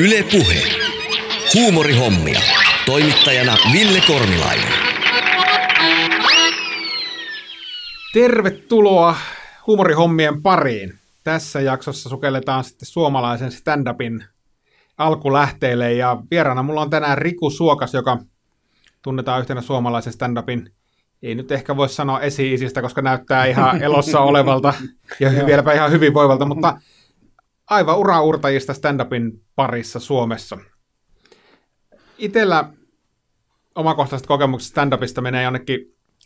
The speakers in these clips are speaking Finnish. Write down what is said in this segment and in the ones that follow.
Yle Puhe. Huumorihommia. Toimittajana Ville Kornilainen. Tervetuloa huumorihommien pariin. Tässä jaksossa sukelletaan sitten suomalaisen stand-upin alkulähteille ja vieraana mulla on tänään Riku Suokas, joka tunnetaan yhtenä suomalaisen stand-upin ei nyt ehkä voi sanoa esi-isistä, koska näyttää ihan elossa olevalta ja vieläpä ihan hyvinvoivalta, mutta aivan uraurtajista stand-upin parissa Suomessa. Itellä omakohtaiset kokemukset stand-upista menee jonnekin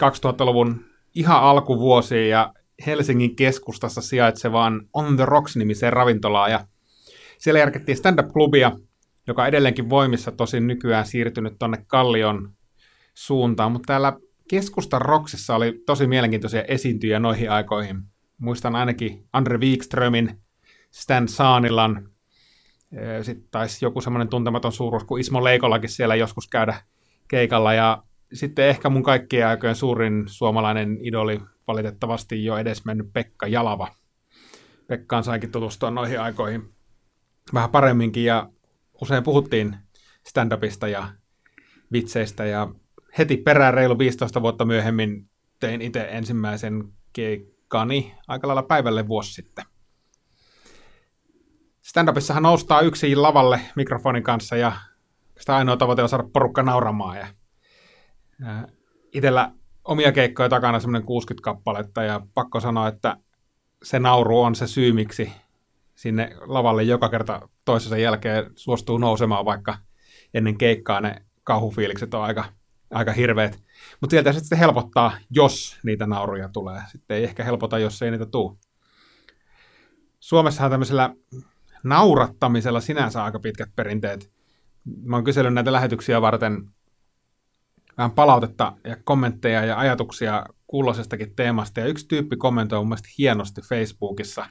2000-luvun ihan alkuvuosiin ja Helsingin keskustassa sijaitsevaan On the Rocks-nimiseen ravintolaan. Ja siellä järkettiin stand-up-klubia, joka edelleenkin voimissa, tosin nykyään siirtynyt tuonne Kallion suuntaan, mutta täällä keskustan Roksissa oli tosi mielenkiintoisia esiintyjä noihin aikoihin. Muistan ainakin Andre Wikströmin, Stan Saanilan, sitten taisi joku semmoinen tuntematon suuruus kuin Ismo Leikolakin siellä joskus käydä keikalla. Ja sitten ehkä mun kaikkien aikojen suurin suomalainen idoli valitettavasti jo edes mennyt Pekka Jalava. Pekkaan sainkin tutustua noihin aikoihin vähän paremminkin ja usein puhuttiin stand-upista ja vitseistä ja heti perään reilu 15 vuotta myöhemmin tein itse ensimmäisen keikkani aika lailla päivälle vuosi sitten. Stand-upissahan noustaa yksin lavalle mikrofonin kanssa ja sitä ainoa tavoite on saada porukka nauramaan. Ja, ja itellä omia keikkoja takana semmoinen 60 kappaletta ja pakko sanoa, että se nauru on se syy, miksi sinne lavalle joka kerta toisensa jälkeen suostuu nousemaan, vaikka ennen keikkaa ne kauhufiilikset on aika, aika hirveät. Mutta sieltä se sitten helpottaa, jos niitä nauruja tulee. Sitten ei ehkä helpota, jos ei niitä tule. Suomessahan tämmöisellä naurattamisella sinänsä aika pitkät perinteet. Mä oon kysellyt näitä lähetyksiä varten vähän palautetta ja kommentteja ja ajatuksia kuuloisestakin teemasta. Ja yksi tyyppi kommentoi mun mielestä hienosti Facebookissa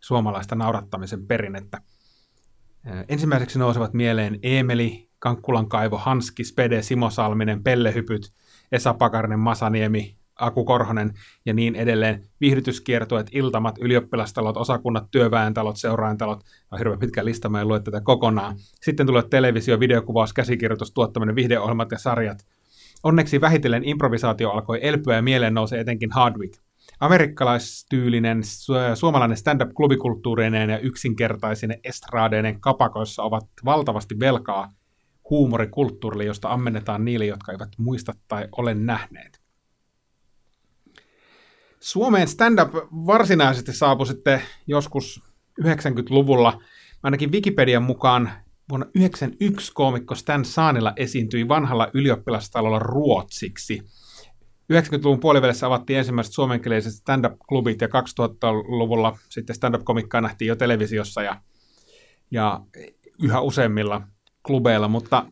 suomalaista naurattamisen perinnettä. Ensimmäiseksi nousevat mieleen Emeli, Kankkulan kaivo, Hanski, Spede, Simo Salminen, Pellehypyt, Esa Pakarinen, Masaniemi, Aku Korhonen ja niin edelleen. Viihdytyskiertueet, iltamat, ylioppilastalot, osakunnat, työväentalot, seuraintalot. On hirveän pitkä lista, mä en lue tätä kokonaan. Sitten tulee televisio, videokuvaus, käsikirjoitus, tuottaminen, videoohjelmat ja sarjat. Onneksi vähitellen improvisaatio alkoi elpyä ja mieleen nousi etenkin Hardwick. Amerikkalaistyylinen suomalainen stand-up-klubikulttuurinen ja yksinkertaisinen estraadeinen kapakoissa ovat valtavasti velkaa huumorikulttuurille, josta ammennetaan niille, jotka eivät muista tai ole nähneet. Suomeen stand-up varsinaisesti saapui sitten joskus 90-luvulla. Ainakin Wikipedian mukaan vuonna 1991 koomikko Stan Saanilla esiintyi vanhalla ylioppilastalolla ruotsiksi. 90-luvun puolivälissä avattiin ensimmäiset suomenkieliset stand-up-klubit ja 2000-luvulla sitten stand-up-komikkaa nähtiin jo televisiossa ja, ja yhä useimmilla klubeilla, mutta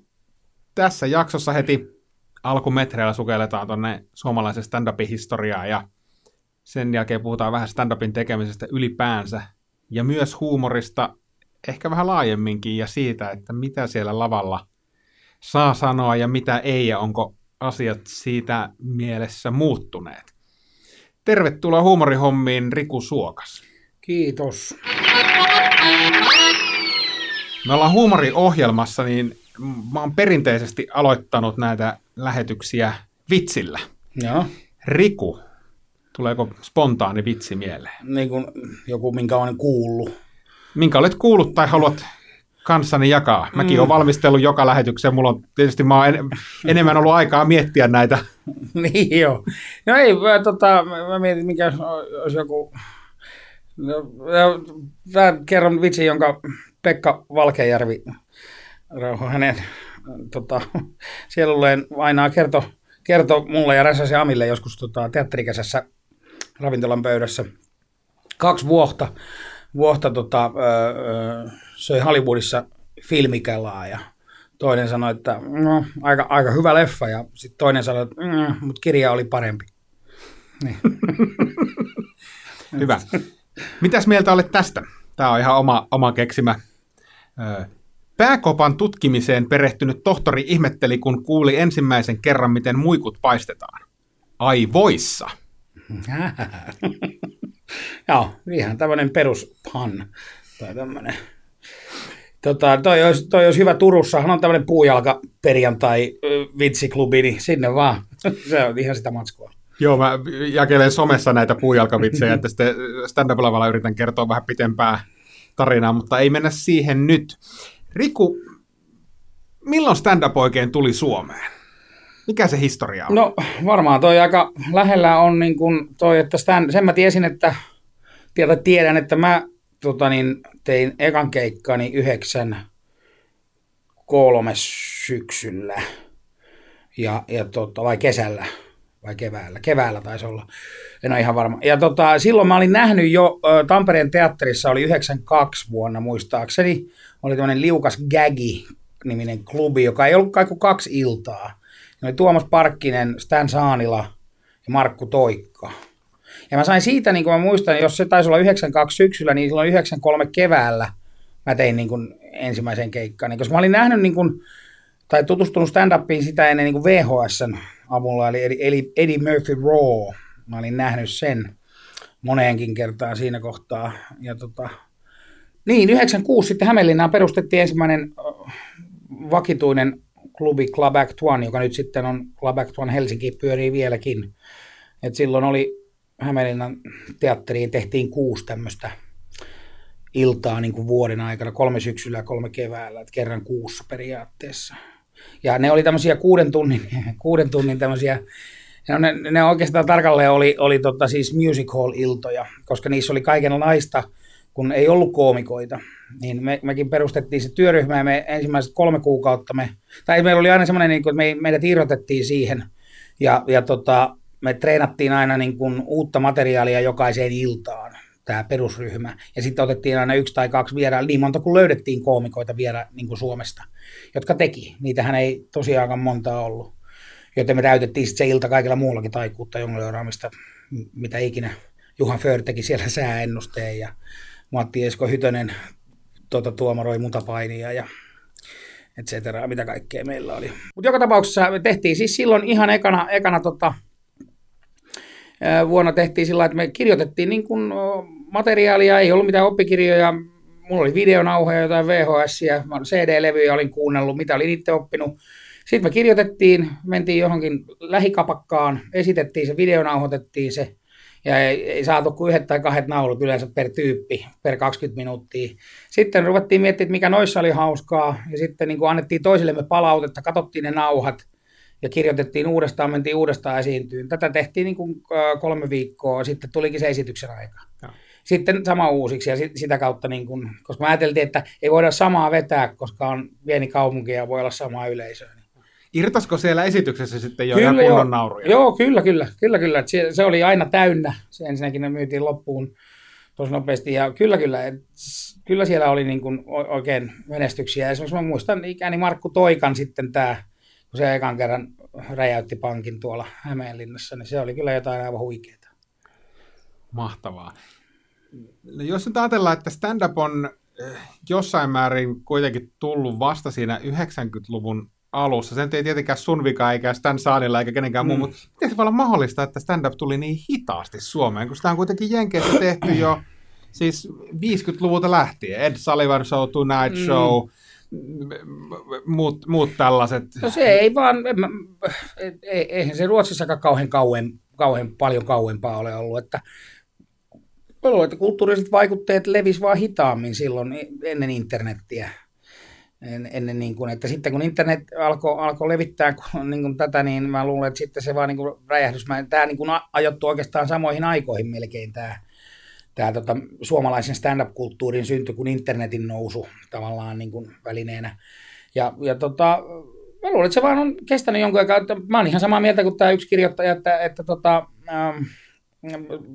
tässä jaksossa heti alkumetreillä sukelletaan tuonne suomalaisen stand-upin historiaan ja sen jälkeen puhutaan vähän stand-upin tekemisestä ylipäänsä ja myös huumorista ehkä vähän laajemminkin ja siitä, että mitä siellä lavalla saa sanoa ja mitä ei ja onko asiat siitä mielessä muuttuneet. Tervetuloa huumorihommiin Riku Suokas. Kiitos. Me ollaan huumoriohjelmassa, niin mä oon perinteisesti aloittanut näitä lähetyksiä vitsillä. Joo. Riku, tuleeko spontaani vitsi mieleen? Niin kuin joku, minkä olen kuullut. Minkä olet kuullut tai haluat kanssani jakaa? Mäkin mm. olen valmistellut joka lähetykseen. Mulla on tietysti mä en, enemmän ollut aikaa miettiä näitä. niin joo. No ei, mä, tota, mä mietin, mikä olisi joku... No, mä kerron vitsi, jonka Pekka Valkejärvi, rauho hänen tota, sielulleen aina kertoi kerto mulle ja Räsäsi Amille joskus tota, teatterikäsessä ravintolan pöydässä kaksi vuotta, vuotta tota, öö, söi Hollywoodissa filmikelaa ja toinen sanoi, että no, aika, aika hyvä leffa ja sitten toinen sanoi, että mm, mutta kirja oli parempi. Niin. hyvä. Mitäs mieltä olet tästä? Tämä on ihan oma, oma keksimä. Pääkopan tutkimiseen perehtynyt tohtori ihmetteli, kun kuuli ensimmäisen kerran, miten muikut paistetaan. Aivoissa. Joo, ihan tämmöinen peruspan tai tämmöinen. Tota, toi, olisi, toi olisi hyvä Turussahan on tämmöinen puujalka perjantai vitsiklubi, niin sinne vaan. Se on ihan sitä matskua. Joo, mä jakelen somessa näitä puujalkavitsejä, että sitten stand-up-lavalla yritän kertoa vähän pitempää tarinaa, mutta ei mennä siihen nyt. Riku, milloin stand-up oikein tuli Suomeen? Mikä se historia on? No varmaan toi aika lähellä on niin kuin toi, että stand, sen mä tiesin, että tiedä, tiedän, että mä tota niin, tein ekan keikkani yhdeksän kolme syksyllä ja, ja tota, vai kesällä vai keväällä. Keväällä taisi olla. En ole ihan varma. Ja tota, silloin mä olin nähnyt jo Tampereen teatterissa, oli 92 vuonna muistaakseni, oli tämmöinen Liukas Gagi niminen klubi, joka ei ollut kai kuin kaksi iltaa. Ne oli Tuomas Parkkinen, Stan Saanila ja Markku Toikka. Ja mä sain siitä, niin kuin mä muistan, jos se taisi olla 92 syksyllä, niin silloin 93 keväällä mä tein niin kuin ensimmäisen keikkaan. Koska mä olin nähnyt niin kuin, tai tutustunut stand-upiin sitä ennen niin kuin VHSn avulla, eli, eli Eddie Murphy Raw. Mä olin nähnyt sen moneenkin kertaan siinä kohtaa. Ja tota, niin, 96 sitten Hämeenlinnaan perustettiin ensimmäinen vakituinen klubi Club Act One, joka nyt sitten on Club Act One Helsinki, pyörii vieläkin. Et silloin oli Hämeenlinnan teatteriin tehtiin kuusi tämmöistä iltaa niin kuin vuoden aikana, kolme syksyllä ja kolme keväällä, että kerran kuussa periaatteessa. Ja ne oli tämmöisiä kuuden tunnin, kuuden tunnin tämmöisiä, no ne, ne oikeastaan tarkalleen oli, oli tota siis music hall-iltoja, koska niissä oli kaikenlaista, kun ei ollut koomikoita. Niin me, mekin perustettiin se työryhmä ja me ensimmäiset kolme kuukautta me, tai meillä oli aina semmoinen, niin kuin, että me, meidät irrotettiin siihen ja, ja tota, me treenattiin aina niin kuin uutta materiaalia jokaiseen iltaan, tämä perusryhmä. Ja sitten otettiin aina yksi tai kaksi vieraan, niin monta kuin löydettiin koomikoita vielä niin kuin Suomesta, jotka teki. Niitähän ei tosiaankaan montaa ollut. Joten me täytettiin sitten se ilta kaikilla muullakin taikuutta, jongleeraamista, mitä ikinä. Juhan Föör teki siellä sääennusteen ja Matti Esko Hytönen tuota, tuomaroi mutapainia ja et cetera, mitä kaikkea meillä oli. Mutta joka tapauksessa me tehtiin siis silloin ihan ekana, ekana tota, vuonna tehtiin sillä että me kirjoitettiin niin kuin materiaalia, ei ollut mitään oppikirjoja, mulla oli videonauhoja, jotain VHS, CD-levyjä olin kuunnellut, mitä olin itse oppinut. Sitten me kirjoitettiin, mentiin johonkin lähikapakkaan, esitettiin se, videonauhoitettiin se, ja ei, ei saatu kuin yhdet tai kahdet naulut yleensä per tyyppi, per 20 minuuttia. Sitten ruvettiin miettimään, mikä noissa oli hauskaa, ja sitten niin kuin annettiin toisillemme palautetta, katsottiin ne nauhat, ja kirjoitettiin uudestaan, mentiin uudestaan esiintyyn. Tätä tehtiin niin kuin kolme viikkoa, sitten tulikin se esityksen aika. Ja. Sitten sama uusiksi ja sitä kautta, niin kuin, koska mä ajateltiin, että ei voida samaa vetää, koska on pieni kaupunki ja voi olla samaa yleisöä. Irtasko siellä esityksessä sitten jo kyllä, ihan kunnon nauruja? Joo, kyllä, kyllä. kyllä, kyllä. Se, se, oli aina täynnä. Se ensinnäkin ne myytiin loppuun tosi nopeasti. Ja kyllä, kyllä. Et, kyllä siellä oli niin kuin oikein menestyksiä. Esimerkiksi mä muistan ikäni Markku Toikan sitten tämä kun se ekan kerran räjäytti pankin tuolla Hämeenlinnassa, niin se oli kyllä jotain aivan huikeaa. Mahtavaa. No jos nyt ajatellaan, että stand-up on eh, jossain määrin kuitenkin tullut vasta siinä 90-luvun alussa. Sen ei tietenkään sun vika, eikä Stan Saanilla, eikä kenenkään mm. muu, mutta miten se voi olla mahdollista, että stand-up tuli niin hitaasti Suomeen, kun sitä on kuitenkin Jenkeissä tehty jo siis 50-luvulta lähtien. Ed Sullivan Show, Tonight mm. Show, muut, muut tällaiset. No se ei vaan, ei, eihän se Ruotsissakaan kauhean, kauhean, kauhean paljon kauempaa ole ollut, että luulen, että kulttuuriset vaikutteet levis vaan hitaammin silloin ennen internettiä. En, ennen niin kuin, että sitten kun internet alkoi alko levittää niin kuin tätä, niin mä luulen, että sitten se vaan niin kuin räjähdys. Tämä niin kuin ajoittu oikeastaan samoihin aikoihin melkein tämä tämä tota, suomalaisen stand-up-kulttuurin synty kuin internetin nousu tavallaan niin kuin välineenä. Ja, ja tota, mä luulen, että se vaan on kestänyt jonkun aikaa. Mä oon ihan samaa mieltä kuin tämä yksi kirjoittaja, että, että tota, ähm,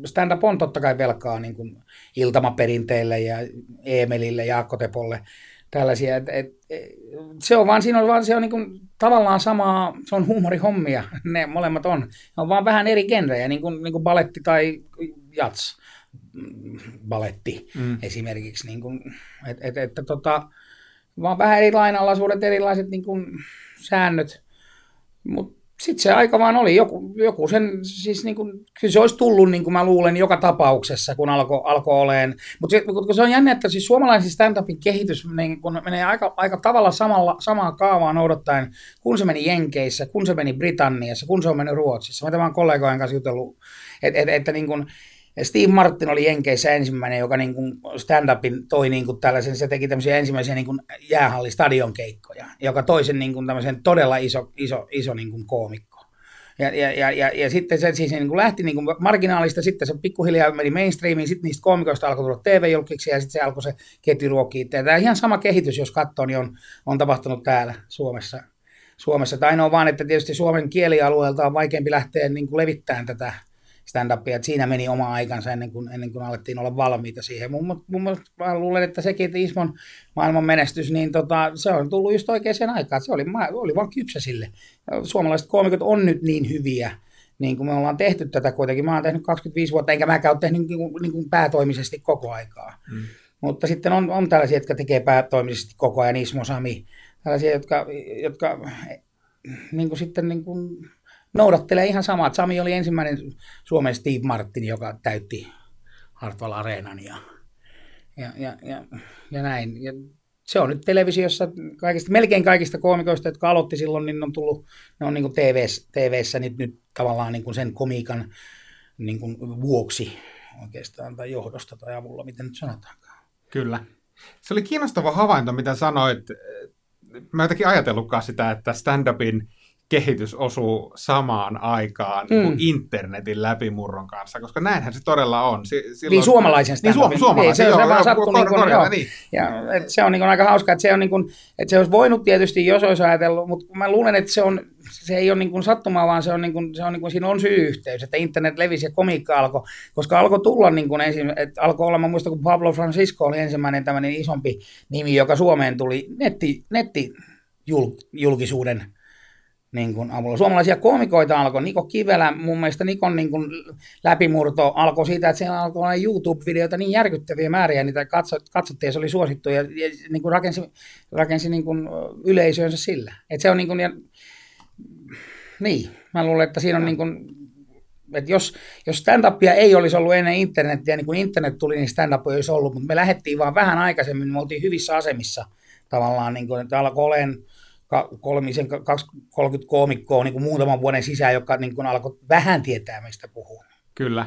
stand-up on totta kai velkaa niin kuin Iltama-perinteille ja Emelille ja Tepolle tällaisia. Et, et, se on vaan, siinä on vaan, se on niin kuin, tavallaan samaa, se on huumorihommia, ne molemmat on. Ne on vaan vähän eri genrejä, niin kuin, niin kuin baletti tai jats baletti mm. esimerkiksi. Niin kuin, et, et, että tota, vaan vähän eri lainalaisuudet, erilaiset niin kuin, säännöt. Mutta sitten se aika vaan oli, joku, joku sen, siis niin kuin, kyllä se olisi tullut, niin kuin mä luulen, joka tapauksessa, kun alkoi alko oleen. Mutta se, se on jännä, että siis suomalaisen stand-upin kehitys niin kun menee aika, aika tavalla samalla, samaa kaavaa noudattaen, kun se meni Jenkeissä, kun se meni Britanniassa, kun se on mennyt Ruotsissa. Mä tämän kollegojen kanssa jutellut, että et, että niin kuin, Steve Martin oli Jenkeissä ensimmäinen, joka niin kuin stand-upin toi niin kuin tällaisen, se teki tämmöisiä ensimmäisiä niin kuin jäähallistadionkeikkoja, joka toi sen niin kuin tämmöisen todella iso, iso, iso niin kuin koomikko. Ja, ja, ja, ja, ja sitten se siis niin kuin lähti niin kuin marginaalista, sitten se pikkuhiljaa meni mainstreamiin, sitten niistä koomikoista alkoi tulla TV-julkiksi ja sitten se alkoi se ketju ruokkiin. Tämä ihan sama kehitys, jos katsoo, niin on, on tapahtunut täällä Suomessa. Suomessa. Tai ainoa vaan, että tietysti Suomen kielialueelta on vaikeampi lähteä niin kuin levittämään tätä stand-upia, että siinä meni oma aikansa ennen kuin, ennen kuin alettiin olla valmiita siihen. Mun, mun mielestä mä luulen, että sekin, että Ismon maailman menestys, niin tota, se on tullut just oikeaan aikaan. Se oli, oli vaan kypsä sille. Suomalaiset koomikot on nyt niin hyviä, niin kuin me ollaan tehty tätä kuitenkin. Mä oon tehnyt 25 vuotta, enkä mäkään ole tehnyt niin kuin, niin kuin päätoimisesti koko aikaa. Mm. Mutta sitten on, on tällaisia, jotka tekee päätoimisesti koko ajan, Ismo Sami, tällaisia, jotka, jotka niin kuin sitten niin kuin, noudattelee ihan samaa. Sami oli ensimmäinen Suomen Steve Martin, joka täytti Hartwall Areenan ja, ja, ja, ja, ja näin. Ja se on nyt televisiossa kaikista, melkein kaikista koomikoista, jotka aloitti silloin, niin on tullut, ne on niin kuin TVssä, TVssä nyt, nyt tavallaan niin kuin sen komiikan niin kuin vuoksi oikeastaan tai johdosta tai avulla, miten nyt sanotaankaan. Kyllä. Se oli kiinnostava havainto, mitä sanoit. Mä jotenkin ajatellutkaan sitä, että stand-upin kehitys osuu samaan aikaan mm. kuin internetin läpimurron kanssa, koska näinhän se todella on. Silloin, niin suomalaisen Niin, suom- suomalaisen, niin, se, joo, se joo, sattu, niin kuin, joo. niin. Ja, et se on niin kuin aika hauska, että se, on niin kuin, että se olisi voinut tietysti, jos olisi ajatellut, mutta mä luulen, että se, on, se ei ole niin kuin sattumaa, vaan se on, niin kuin, se on niin kuin, siinä on syy-yhteys, että internet levisi ja komiikka alkoi, koska alkoi tulla niin kuin ensin, että alkoi olla, mä muistan, kun Pablo Francisco oli ensimmäinen tämmöinen isompi nimi, joka Suomeen tuli netti, netti jul, julkisuuden niin kuin avulla. Suomalaisia koomikoita alkoi, Niko Kivelä, mun mielestä Nikon niin kuin läpimurto alkoi siitä, että siellä alkoi olla YouTube-videoita niin järkyttäviä määriä, niitä katsottiin ja se oli suosittu ja, ja niin kuin rakensi, rakensi niin kuin yleisöönsä sillä. Et se on niin kuin, ja, niin, mä luulen, että siinä on niin kuin, että jos, jos stand-upia ei olisi ollut ennen internetiä, niin kun internet tuli, niin stand-up ei olisi ollut, mutta me lähdettiin vaan vähän aikaisemmin, me oltiin hyvissä asemissa tavallaan, niin kuin, että alkoi olemaan kolmisen, 30 koomikkoa niin kuin muutaman vuoden sisään, joka niin kuin alkoi vähän tietää, mistä puhuu. Kyllä.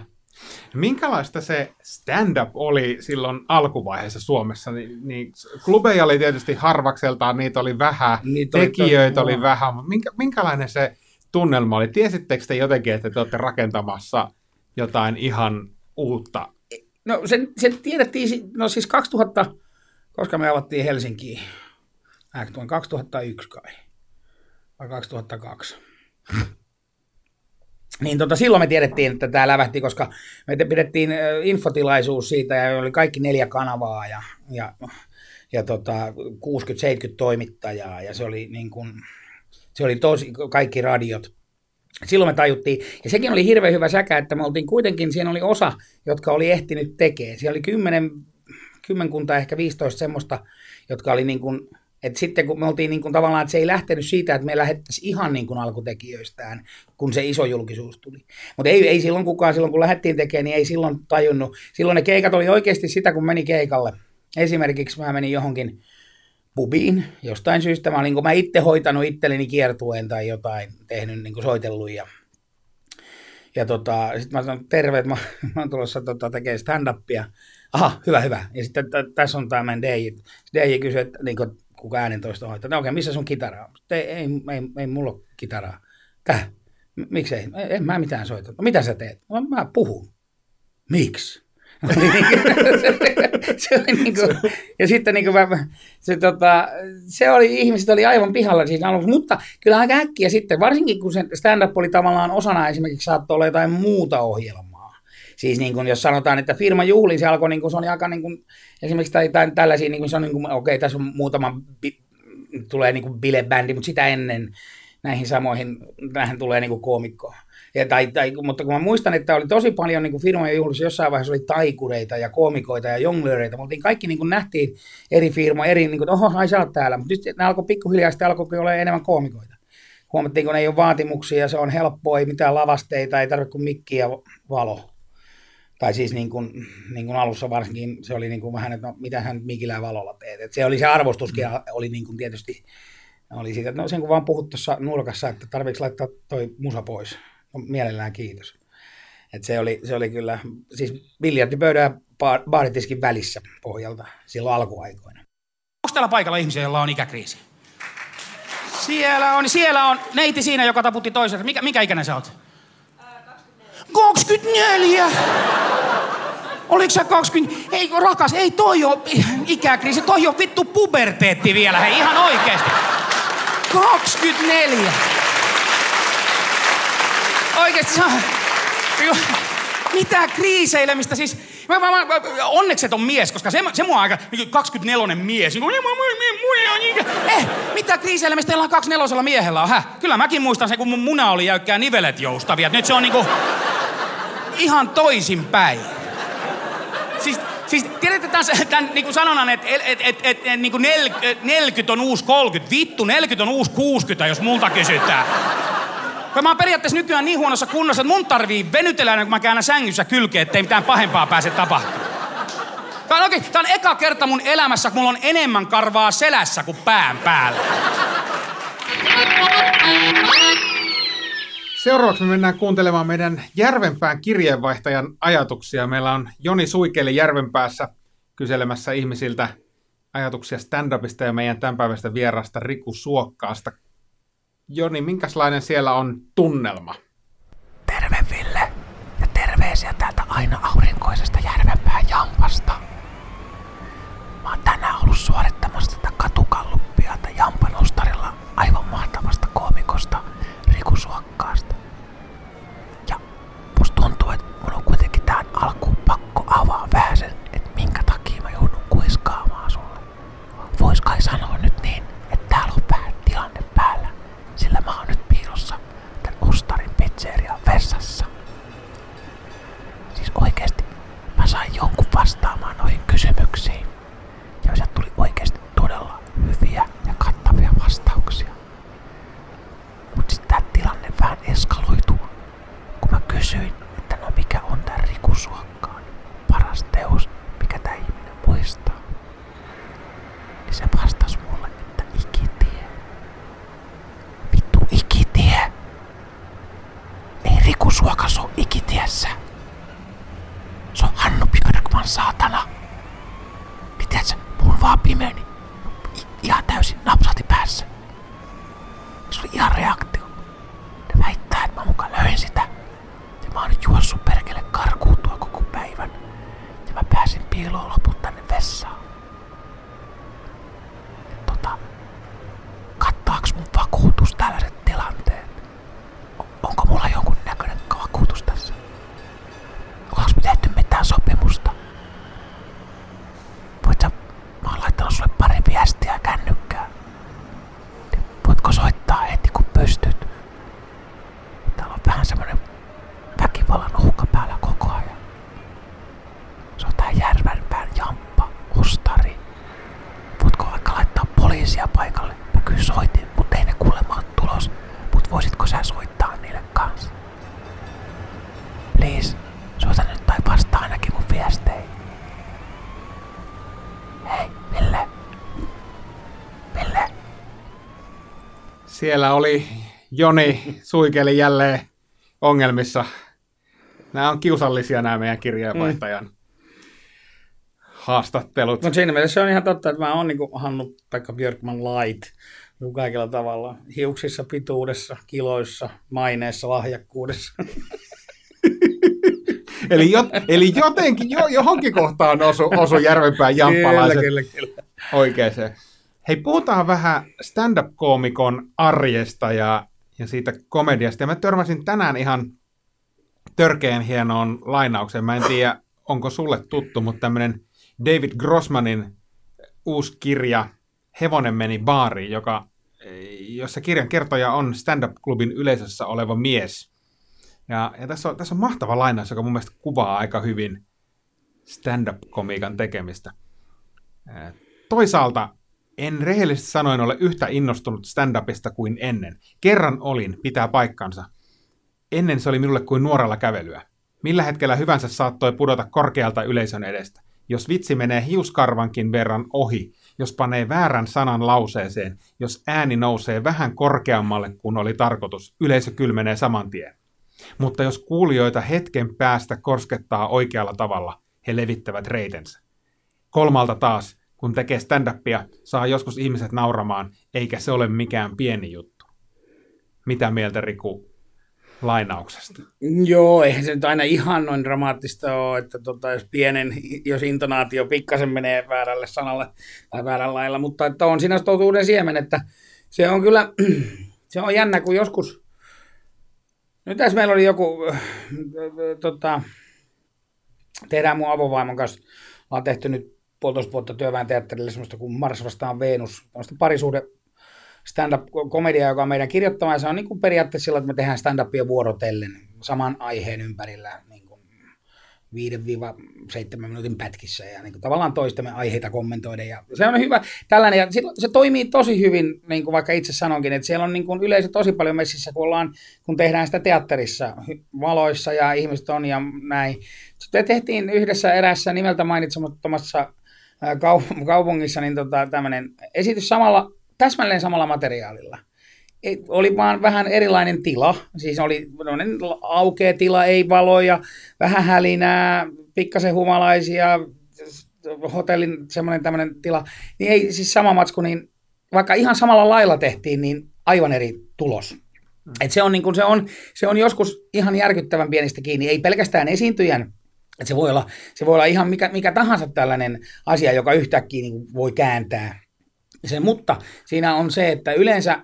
Minkälaista se stand-up oli silloin alkuvaiheessa Suomessa? Niin, niin klubeja oli tietysti harvakseltaan, niitä oli vähän, niitä tekijöitä oli, oli vähän, mutta minkä, minkälainen se tunnelma oli? Tiesittekö te jotenkin, että te olette rakentamassa jotain ihan uutta? No se, se tiedettiin, no siis 2000, koska me avattiin Helsinkiin, Act on 2001 kai, vai 2002. niin tota, silloin me tiedettiin, että tämä lävähti, koska me pidettiin infotilaisuus siitä ja oli kaikki neljä kanavaa ja, ja, ja tota, 60-70 toimittajaa ja se oli, niin kuin, se oli tosi, kaikki radiot. Silloin me tajuttiin, ja sekin oli hirveän hyvä säkä, että me oltiin kuitenkin, siinä oli osa, jotka oli ehtinyt tekemään. Siellä oli kymmenen, kymmenkunta, ehkä 15 semmoista, jotka oli niin kuin et sitten kun me oltiin niin kuin tavallaan, että se ei lähtenyt siitä, että me lähettäisiin ihan niin kuin alkutekijöistään, kun se iso julkisuus tuli. Mutta ei, ei silloin kukaan, silloin kun lähdettiin tekemään, niin ei silloin tajunnut. Silloin ne keikat oli oikeasti sitä, kun meni keikalle. Esimerkiksi mä menin johonkin pubiin jostain syystä. Mä olin niin mä itse hoitanut itselleni kiertueen tai jotain, tehnyt niin kuin soitellut ja ja tota, sitten mä sanoin, terve, että mä, mä oon tulossa tota, tekemään stand-upia. Aha, hyvä, hyvä. Ja sitten tässä on tämä meidän DJ. DJ kysyi, että niin kuin, kuka äänentoista hoitaa. No okei, okay, missä sun kitara on? Ei, ei, ei, ei mulla ole kitaraa. Täh? Miksei? En, en mä mitään soita. No mitä sä teet? No, mä puhun. Miksi? se oli niin kuin, ja sitten niin kuin se, tota, se oli, ihmiset oli aivan pihalla siinä aluksi, mutta kyllä aika äkkiä sitten, varsinkin kun se stand-up oli tavallaan osana esimerkiksi saattoi olla jotain muuta ohjelmaa. Siis niin kuin, jos sanotaan, että firma juhli, se alkoi, niin kuin, se oli aika niin kuin, esimerkiksi tai, tai tällaisia, niin kuin se on niin kuin, okei, okay, tässä on muutama, bi, tulee niin kuin bilebändi, mutta sitä ennen näihin samoihin, tähän tulee niin kuin koomikko. Ja, tai, tai, mutta kun mä muistan, että oli tosi paljon niin kuin firmojen juhlissa, jossain vaiheessa oli taikureita ja koomikoita ja jonglöreitä. Me oltiin kaikki niin kuin nähtiin eri firmoja, eri, niin kuin, oho, ai sä oot täällä. Mutta nyt ne alkoi pikkuhiljaa, sitten alkoi olla enemmän koomikoita. huomattiin, kun ei ole vaatimuksia, se on helppoa, ei mitään lavasteita, ei tarvitse kuin mikki ja valo. Tai siis niin kuin, niin kuin alussa varsinkin se oli niin kuin vähän, että no, mitä hän mikillä valolla teet. Et se oli se arvostuskin mm. oli niin kuin tietysti, oli siitä, että no sen kun vaan puhut tuossa nurkassa, että tarvitsetko laittaa toi musa pois. No, mielellään kiitos. Et se, oli, se oli kyllä, siis biljardipöydän ja baaritiskin välissä pohjalta silloin alkuaikoina. Onko täällä paikalla ihmisiä, joilla on ikäkriisi? Siellä on, siellä on neiti siinä, joka taputti toisen. Mikä, mikä ikäinen sä oot? 24. Oliko sä 20? Ei rakas, ei toi oo ikäkriisi, toi on vittu puberteetti vielä, hei ihan oikeesti. 24. Oikeesti se. Mitä kriiseilemistä siis? Mä, mä, mä, onneksi et on mies, koska se, se mua aika 24 mies. Niin kuin, eh, mitä kriiseilemistä teillä on 24 miehellä on? Kyllä mäkin muistan se, kun mun muna oli jäykkää nivelet joustavia. Nyt se on niinku ihan toisinpäin. Siis, siis tiedätte tämän, tämän niin kuin sanonnan, että et, et, et, et, niin kuin nel, 40 on uusi 30. Vittu, 40 on uusi 60, jos multa kysytään. Kun mä oon periaatteessa nykyään niin huonossa kunnossa, että mun tarvii venytellä kun mä käännän sängyssä kylkeä, ettei mitään pahempaa pääse tapahtumaan. Tämä on, oikein, tämä on eka kerta mun elämässä, kun mulla on enemmän karvaa selässä kuin pään päällä. Seuraavaksi me mennään kuuntelemaan meidän Järvenpään kirjeenvaihtajan ajatuksia. Meillä on Joni Suikeli Järvenpäässä kyselemässä ihmisiltä ajatuksia stand-upista ja meidän tämänpäiväistä vierasta Riku Suokkaasta. Joni, minkälainen siellä on tunnelma? Terve Ville ja terveisiä täältä aina aurinkoisesta Järvenpään Jampasta. Mä oon tänään ollut suorittamassa tätä katukalluppiata Jampan ostarilla aivan mahtavasta koomikosta Riku Suokkaasta. Siellä oli Joni Suikeli jälleen ongelmissa. Nämä on kiusallisia nämä meidän kirjeenvaihtajan mm. haastattelut. Mutta siinä mielessä se on ihan totta, että mä oon niin Hannu Pekka Björkman light niin kaikilla tavalla. Hiuksissa, pituudessa, kiloissa, maineessa, lahjakkuudessa. Eli, jo, eli jotenkin jo, johonkin kohtaan osu, osu Järvenpään jamppalaiset kyllä, kyllä, kyllä. oikeeseen. Hei, puhutaan vähän stand-up-koomikon arjesta ja, ja siitä komediasta. Ja mä törmäsin tänään ihan törkeän hienoon lainaukseen. Mä en tiedä, onko sulle tuttu, mutta tämmöinen David Grossmanin uusi kirja Hevonen meni baariin, joka, jossa kirjan kertoja on stand-up-klubin yleisössä oleva mies. Ja, ja tässä, on, tässä on mahtava lainaus, joka mun mielestä kuvaa aika hyvin stand-up-komiikan tekemistä. Toisaalta En rehellisesti sanoen ole yhtä innostunut stand-upista kuin ennen. Kerran olin, pitää paikkansa. Ennen se oli minulle kuin nuorella kävelyä. Millä hetkellä hyvänsä saattoi pudota korkealta yleisön edestä. Jos vitsi menee hiuskarvankin verran ohi, jos panee väärän sanan lauseeseen, jos ääni nousee vähän korkeammalle kuin oli tarkoitus, yleisö kylmenee saman tien. Mutta jos kuulijoita hetken päästä koskettaa oikealla tavalla, he levittävät reitensä. Kolmalta taas, kun tekee stand-upia, saa joskus ihmiset nauramaan, eikä se ole mikään pieni juttu. Mitä mieltä Riku lainauksesta? Joo, eihän se nyt aina ihan noin dramaattista ole, että tota, jos pienen, jos intonaatio pikkasen menee väärälle sanalle tai väärällä lailla, mutta että on siinä totuuden siemen, että se on kyllä, se on jännä, kun joskus, nyt tässä meillä oli joku, äh, tota, tehdään mun avovaimon kanssa, ollaan tehty nyt puolitoista vuotta työväen teatterille semmoista kuin Mars vastaan Venus, tämmöistä parisuhde stand-up-komedia, joka on meidän kirjoittama, ja se on niin kuin periaatteessa sillä, että me tehdään stand-upia vuorotellen saman aiheen ympärillä niin kuin 5-7 minuutin pätkissä ja niin kuin tavallaan toistemme aiheita kommentoiden. Ja se on hyvä tällainen, ja se toimii tosi hyvin, niin kuin vaikka itse sanonkin, että siellä on niin kuin yleisö tosi paljon messissä, kun, ollaan, kun tehdään sitä teatterissa valoissa ja ihmiset on ja näin. Sitten tehtiin yhdessä erässä nimeltä mainitsemattomassa kaupungissa niin tota, tämmöinen esitys samalla täsmälleen samalla materiaalilla. Ei, oli vaan vähän erilainen tila, siis oli aukea tila, ei valoja, vähän hälinää, pikkasen humalaisia, hotellin semmoinen tämmöinen tila, niin ei siis sama matsku, niin vaikka ihan samalla lailla tehtiin, niin aivan eri tulos. Mm. Et se, on niin kun se, on, se on joskus ihan järkyttävän pienistä kiinni, ei pelkästään esiintyjän, se voi olla, se voi olla ihan mikä, mikä tahansa tällainen asia, joka yhtäkkiä niin voi kääntää se, mutta siinä on se, että yleensä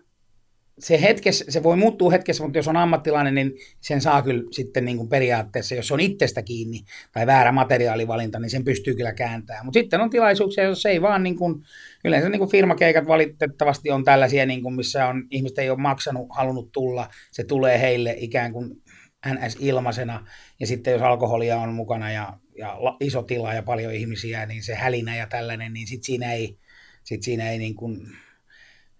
se hetkessä, se voi muuttua hetkessä, mutta jos on ammattilainen, niin sen saa kyllä sitten niin kuin periaatteessa, jos on itsestä kiinni tai väärä materiaalivalinta, niin sen pystyy kyllä kääntämään. Mutta sitten on tilaisuuksia, jos ei vaan niin kuin, yleensä niin kuin firmakeikat valitettavasti on tällaisia, niin kuin missä on, ihmiset ei ole maksanut, halunnut tulla, se tulee heille ikään kuin NS ilmaisena, ja sitten jos alkoholia on mukana ja, ja iso tila ja paljon ihmisiä, niin se hälinä ja tällainen, niin sitten siinä ei, sit siinä ei niin kuin,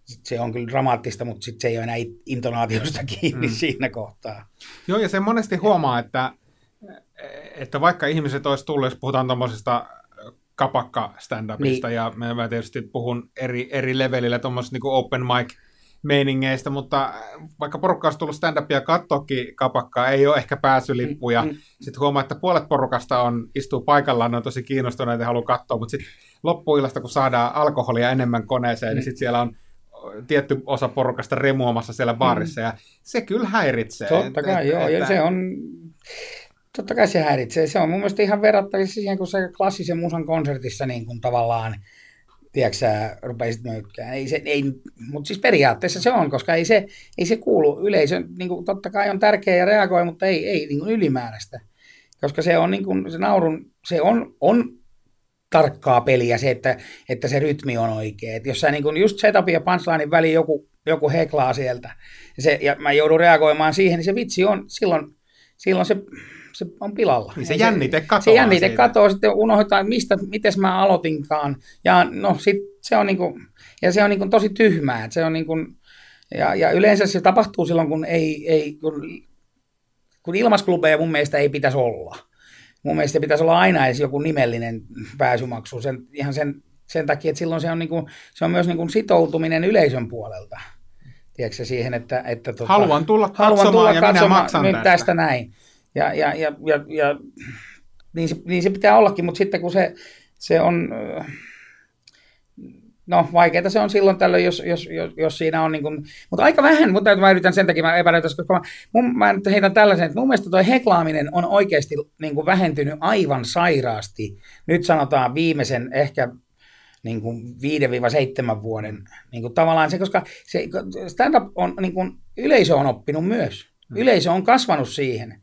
se on kyllä dramaattista, mutta sitten se ei ole enää intonaatiosta kiinni mm. siinä kohtaa. Joo, ja se monesti huomaa, että, että vaikka ihmiset olisi tullut, jos puhutaan tuommoisesta kapakka stand-upista, niin. ja mä tietysti puhun eri, eri levelillä tuommoisesta niin open mic meiningeistä, mutta vaikka porukka olisi tullut stand-upia kattoakin kapakkaa, ei ole ehkä pääsylippuja. Mm, mm. Sitten huomaa, että puolet porukasta on, istuu paikallaan, ne on tosi kiinnostuneita ja haluaa katsoa, mutta sitten loppuillasta, kun saadaan alkoholia enemmän koneeseen, niin mm. niin sitten siellä on tietty osa porukasta remuamassa siellä baarissa, mm. ja se kyllä häiritsee. Totta kai, et, joo, että... ja se on, totta kai se häiritsee. Se on mun mielestä ihan verrattavissa siihen, kun se klassisen musan konsertissa niin kuin tavallaan, tiedätkö sä, rupeisit möykkään. Ei se, ei, mutta siis periaatteessa se on, koska ei se, ei se kuulu yleisön, niin kuin totta kai on tärkeä ja reagoi, mutta ei, ei niin kuin ylimääräistä. Koska se on niin kuin, se naurun, se on, on tarkkaa peliä se, että, että se rytmi on oikea. Et jos sä niin kun just setupin ja punchlinein väliin joku, joku heklaa sieltä, se, ja mä joudun reagoimaan siihen, niin se vitsi on silloin, silloin se, se on pilalla. Niin se jännite katoaa Se jännite siitä. katoaa, sitten unohdetaan, mistä, miten mä aloitinkaan. Ja no sit se on, niinku, ja se on niinku tosi tyhmää. Se on niinku, ja, ja yleensä se tapahtuu silloin, kun, ei, ei, kun, kun ilmasklubeja mun mielestä ei pitäisi olla mun mielestä pitäisi olla aina edes joku nimellinen pääsymaksu sen, ihan sen, sen takia, että silloin se on, niin kuin, se on myös niin kuin sitoutuminen yleisön puolelta. Tiedätkö siihen, että... että tota, haluan tulla katsomaan haluan tulla ja katsomaan minä maksan nyt tästä. tästä näin. Ja, ja, ja, ja, ja niin, se, niin se pitää ollakin, mutta sitten kun se, se on no vaikeaa se on silloin tällöin, jos, jos, jos, jos siinä on niin kuin, mutta aika vähän, mutta mä yritän sen takia, mä epäröitän, koska mä, mun, mä nyt heitän tällaisen, että mun mielestä toi heklaaminen on oikeasti niin kuin vähentynyt aivan sairaasti, nyt sanotaan viimeisen ehkä niin kuin 5-7 vuoden, niin kuin tavallaan se, koska se stand-up on, niin kuin, yleisö on oppinut myös, mm. yleisö on kasvanut siihen,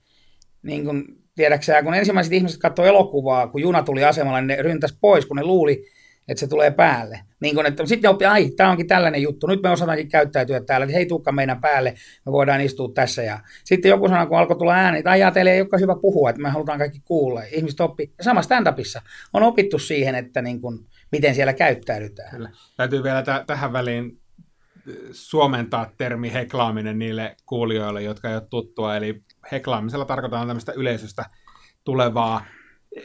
niin kuin, tiedäksä, kun ensimmäiset ihmiset katsoivat elokuvaa, kun juna tuli asemalle, niin ne ryntäs pois, kun ne luuli, että se tulee päälle. Niin kun, että sitten ne oppii, ai, tämä onkin tällainen juttu, nyt me osataankin käyttäytyä täällä, että hei, tuukka meidän päälle, me voidaan istua tässä. Ja sitten joku sanoi, kun alkoi tulla ääni, että ai, teille ei olekaan hyvä puhua, että me halutaan kaikki kuulla. Ihmiset oppi. Sama stand-upissa on opittu siihen, että niin kun, miten siellä käyttäydytään. Kyllä. Täytyy vielä t- tähän väliin suomentaa termi heklaaminen niille kuulijoille, jotka ei ole tuttua. Eli heklaamisella tarkoitetaan tämmöistä yleisöstä tulevaa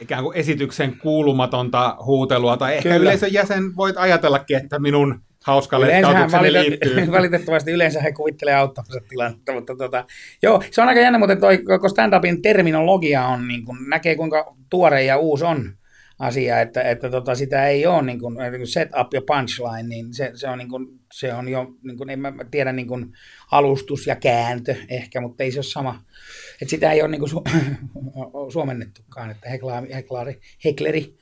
ikään kuin esityksen kuulumatonta huutelua, tai ehkä Kyllä. yleisön jäsen voit ajatellakin, että minun hauskalle Yleensähän tautukseni valitet- liittyy. valitettavasti yleensä he kuvittelee auttamansa tilannetta, mutta tota, joo, se on aika jännä, mutta toi koko stand-upin terminologia on, niin kuin, näkee kuinka tuore ja uusi on asia, että, että tota, sitä ei ole niin kuin, niin kuin set up ja punchline, niin se, se on, niin kuin, se on jo, niin kuin, en mä tiedä, niin kuin alustus ja kääntö ehkä, mutta ei se ole sama. Että sitä ei ole niin kuin su- suomennettukaan, että heklaari, heklaari, hekleri.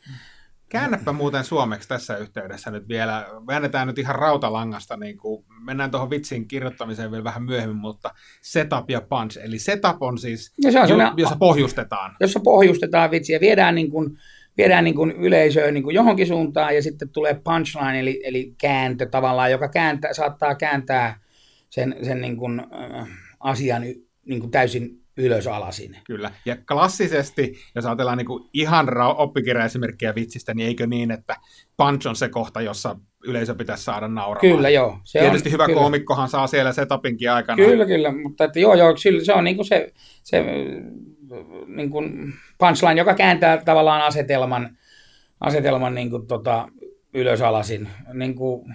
Käännäpä muuten suomeksi tässä yhteydessä nyt vielä. Väännetään nyt ihan rautalangasta, niin kuin, mennään tuohon vitsin kirjoittamiseen vielä vähän myöhemmin, mutta setup ja punch. Eli setup on siis, Ja se on sellainen- jossa pohjustetaan. jossa pohjustetaan vitsiä, viedään, niin kuin, viedään niin kuin yleisöön niin kuin johonkin suuntaan ja sitten tulee punchline eli, eli kääntö tavallaan, joka kääntää, saattaa kääntää sen, sen niin kuin, äh, asian niin kuin täysin ylös alasin. Kyllä. Ja klassisesti, jos ajatellaan niin kuin ihan ra- oppikirjaesimerkkejä vitsistä, niin eikö niin, että punch on se kohta, jossa yleisö pitäisi saada nauramaan. Kyllä, joo. Se Tietysti on, hyvä kyllä. koomikkohan saa siellä setupinkin aikana. Kyllä, kyllä, mutta että joo, joo, sillä- se on niin kuin se, se niin kuin punchline, joka kääntää tavallaan asetelman, asetelman niin kuin tota, ylös alasin. Niin kuin,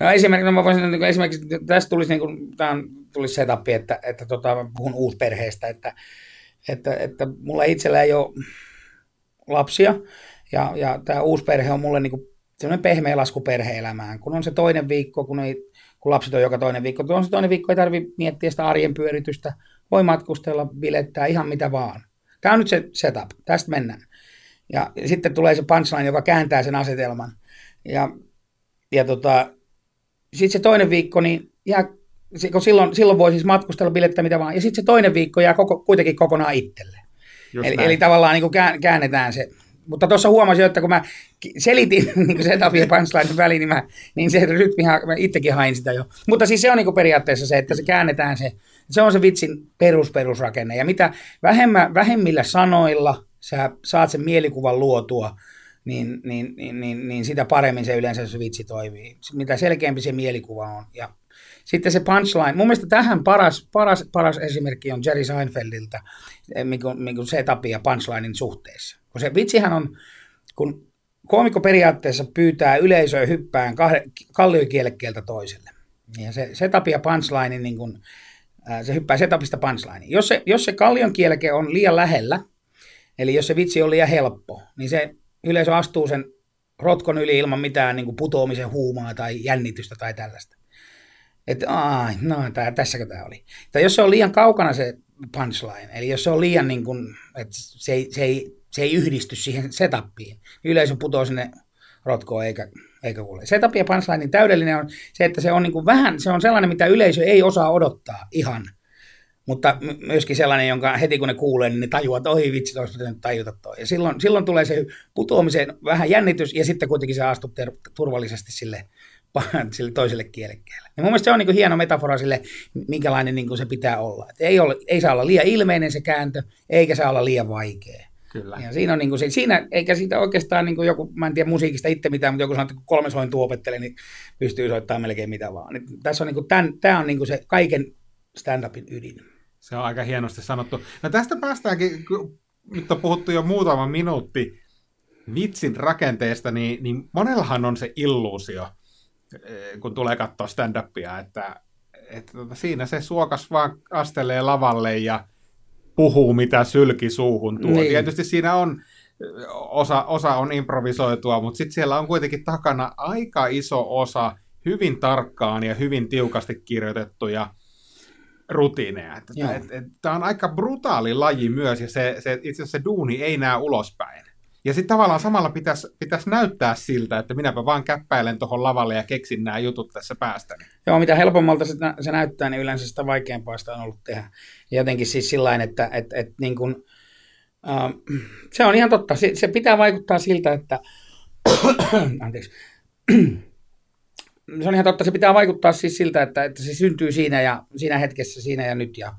no esimerkiksi, no mä voisin, niin kuin, esimerkiksi tässä tulisi, niin kuin, tämä tulisi setup, että, että tota, puhun uusperheestä, että, että, että mulla itsellä ei ole lapsia, ja, ja tämä uusi perhe on mulle niin kuin sellainen pehmeä lasku perhe-elämään, kun on se toinen viikko, kun, ei, kun lapset on joka toinen viikko, kun on se toinen viikko, ei tarvitse miettiä sitä arjen pyöritystä, voi matkustella, bilettää, ihan mitä vaan. Tämä on nyt se setup, tästä mennään. Ja sitten tulee se punchline, joka kääntää sen asetelman. Ja, ja tota, sitten se toinen viikko, niin jää, kun silloin, silloin voi siis matkustella, bilettää, mitä vaan. Ja sitten se toinen viikko jää koko, kuitenkin kokonaan itselle. Just Eli, näin. eli tavallaan niin kuin kään- käännetään se. Mutta tuossa huomasin, että kun mä selitin niin setupin ja punchline väliin, niin, mä, niin se rytmihan, mä itsekin hain sitä jo. Mutta siis se on niin periaatteessa se, että se käännetään se, se on se vitsin perus, perusrakenne. Ja mitä vähemmän, vähemmillä sanoilla sä saat sen mielikuvan luotua, niin, niin, niin, niin, niin sitä paremmin se yleensä se vitsi toimii. Mitä selkeämpi se mielikuva on. Ja sitten se punchline. Mun mielestä tähän paras, paras, paras esimerkki on Jerry Seinfeldiltä, eh, niin kuin, niin kuin setupin ja punchlinein suhteessa. Kun se vitsihän on, kun koomikko periaatteessa pyytää yleisöä hyppään kalliokielekkeeltä toiselle. Ja se setup ja punchline, niin kuin, ää, se hyppää setupista punchlineen. Jos se, jos se kallion kieleke on liian lähellä, eli jos se vitsi on liian helppo, niin se yleisö astuu sen rotkon yli ilman mitään niin putoamisen huumaa tai jännitystä tai tällaista. Että ai, no tää, tässäkö tämä oli. Tai jos se on liian kaukana se punchline, eli jos se on liian niin kuin, että se ei, se ei, se ei yhdisty siihen setappiin, niin yleisö putoaa sinne rotkoon eikä, eikä kuule. Setup ja punchlinein täydellinen on se, että se on niin kuin vähän, se on sellainen, mitä yleisö ei osaa odottaa ihan. Mutta my- myöskin sellainen, jonka heti kun ne kuulee, niin ne tajuaa, että oi vitsi, olisi pitänyt tajuta toi. Ja silloin, silloin tulee se putoamisen vähän jännitys, ja sitten kuitenkin se astut ter- turvallisesti sille, sille toiselle kielekkeelle. Ja mun mielestä se on niin kuin hieno metafora sille, minkälainen niin kuin se pitää olla. Et ei, ole, ei saa olla liian ilmeinen se kääntö, eikä saa olla liian vaikea. Kyllä. Ja siinä on niin kuin se, siinä, eikä siitä oikeastaan niin kuin joku, mä en tiedä musiikista itse mitään, mutta joku sanoo, että kun kolme sointua opettelee, niin pystyy soittamaan melkein mitä vaan. Nyt tässä on niin kuin, tämän, tämä on niin kuin se kaiken stand-upin ydin. Se on aika hienosti sanottu. No tästä päästäänkin, kun nyt on puhuttu jo muutama minuutti vitsin rakenteesta, niin, niin monellahan on se illuusio, eh, kun tulee katsoa stand-upia, että, että tota, siinä se suokas vaan astelee lavalle ja puhuu mitä sylki suuhun tuo. Niin. Tietysti siinä on osa, osa on improvisoitua, mutta sitten siellä on kuitenkin takana aika iso osa hyvin tarkkaan ja hyvin tiukasti kirjoitettuja rutiineja. Tämä on aika brutaali laji myös, ja se, se, itse asiassa se duuni ei näe ulospäin. Ja sitten tavallaan samalla pitäisi pitäis näyttää siltä, että minäpä vaan käppäilen tuohon lavalle ja keksin nämä jutut tässä päästäni. Joo, mitä helpommalta se, nä- se näyttää, niin yleensä sitä vaikeampaa sitä on ollut tehdä. Ja jotenkin siis sillä että et, et, niin kuin, äh, se on ihan totta. Se, se pitää vaikuttaa siltä, että Anteeksi. se on ihan totta, se pitää vaikuttaa siis siltä, että, että se syntyy siinä ja siinä hetkessä, siinä ja nyt ja,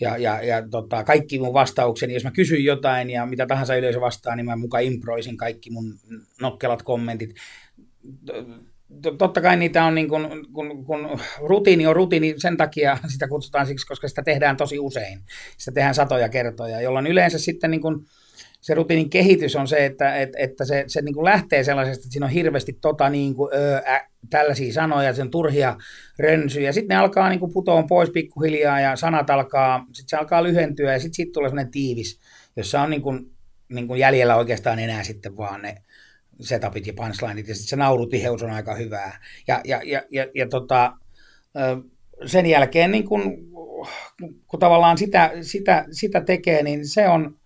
ja, ja, ja tota, kaikki mun vastaukseni, jos mä kysyn jotain ja mitä tahansa yleisö vastaa, niin mä mukaan improisin kaikki mun nokkelat kommentit. Totta kai niitä on, niin kun, kun, kun rutiini on rutiini, sen takia sitä kutsutaan siksi, koska sitä tehdään tosi usein. Sitä tehdään satoja kertoja, jolloin yleensä sitten niin kun, se rutiinin kehitys on se, että, että, että se, se niin kuin lähtee sellaisesta, että siinä on hirveästi tota niin kuin, ö, ä, tällaisia sanoja, sen turhia rönsyjä. Sitten ne alkaa niin kuin putoon pois pikkuhiljaa ja sanat alkaa, sitten se alkaa lyhentyä ja sitten siitä tulee sellainen tiivis, jossa on niin kuin, niin kuin jäljellä oikeastaan enää sitten vaan ne setupit ja punchlineit ja sitten se naurutiheus on aika hyvää. Ja, ja, ja, ja, ja tota, sen jälkeen niin kun, kun tavallaan sitä, sitä, sitä tekee, niin se on,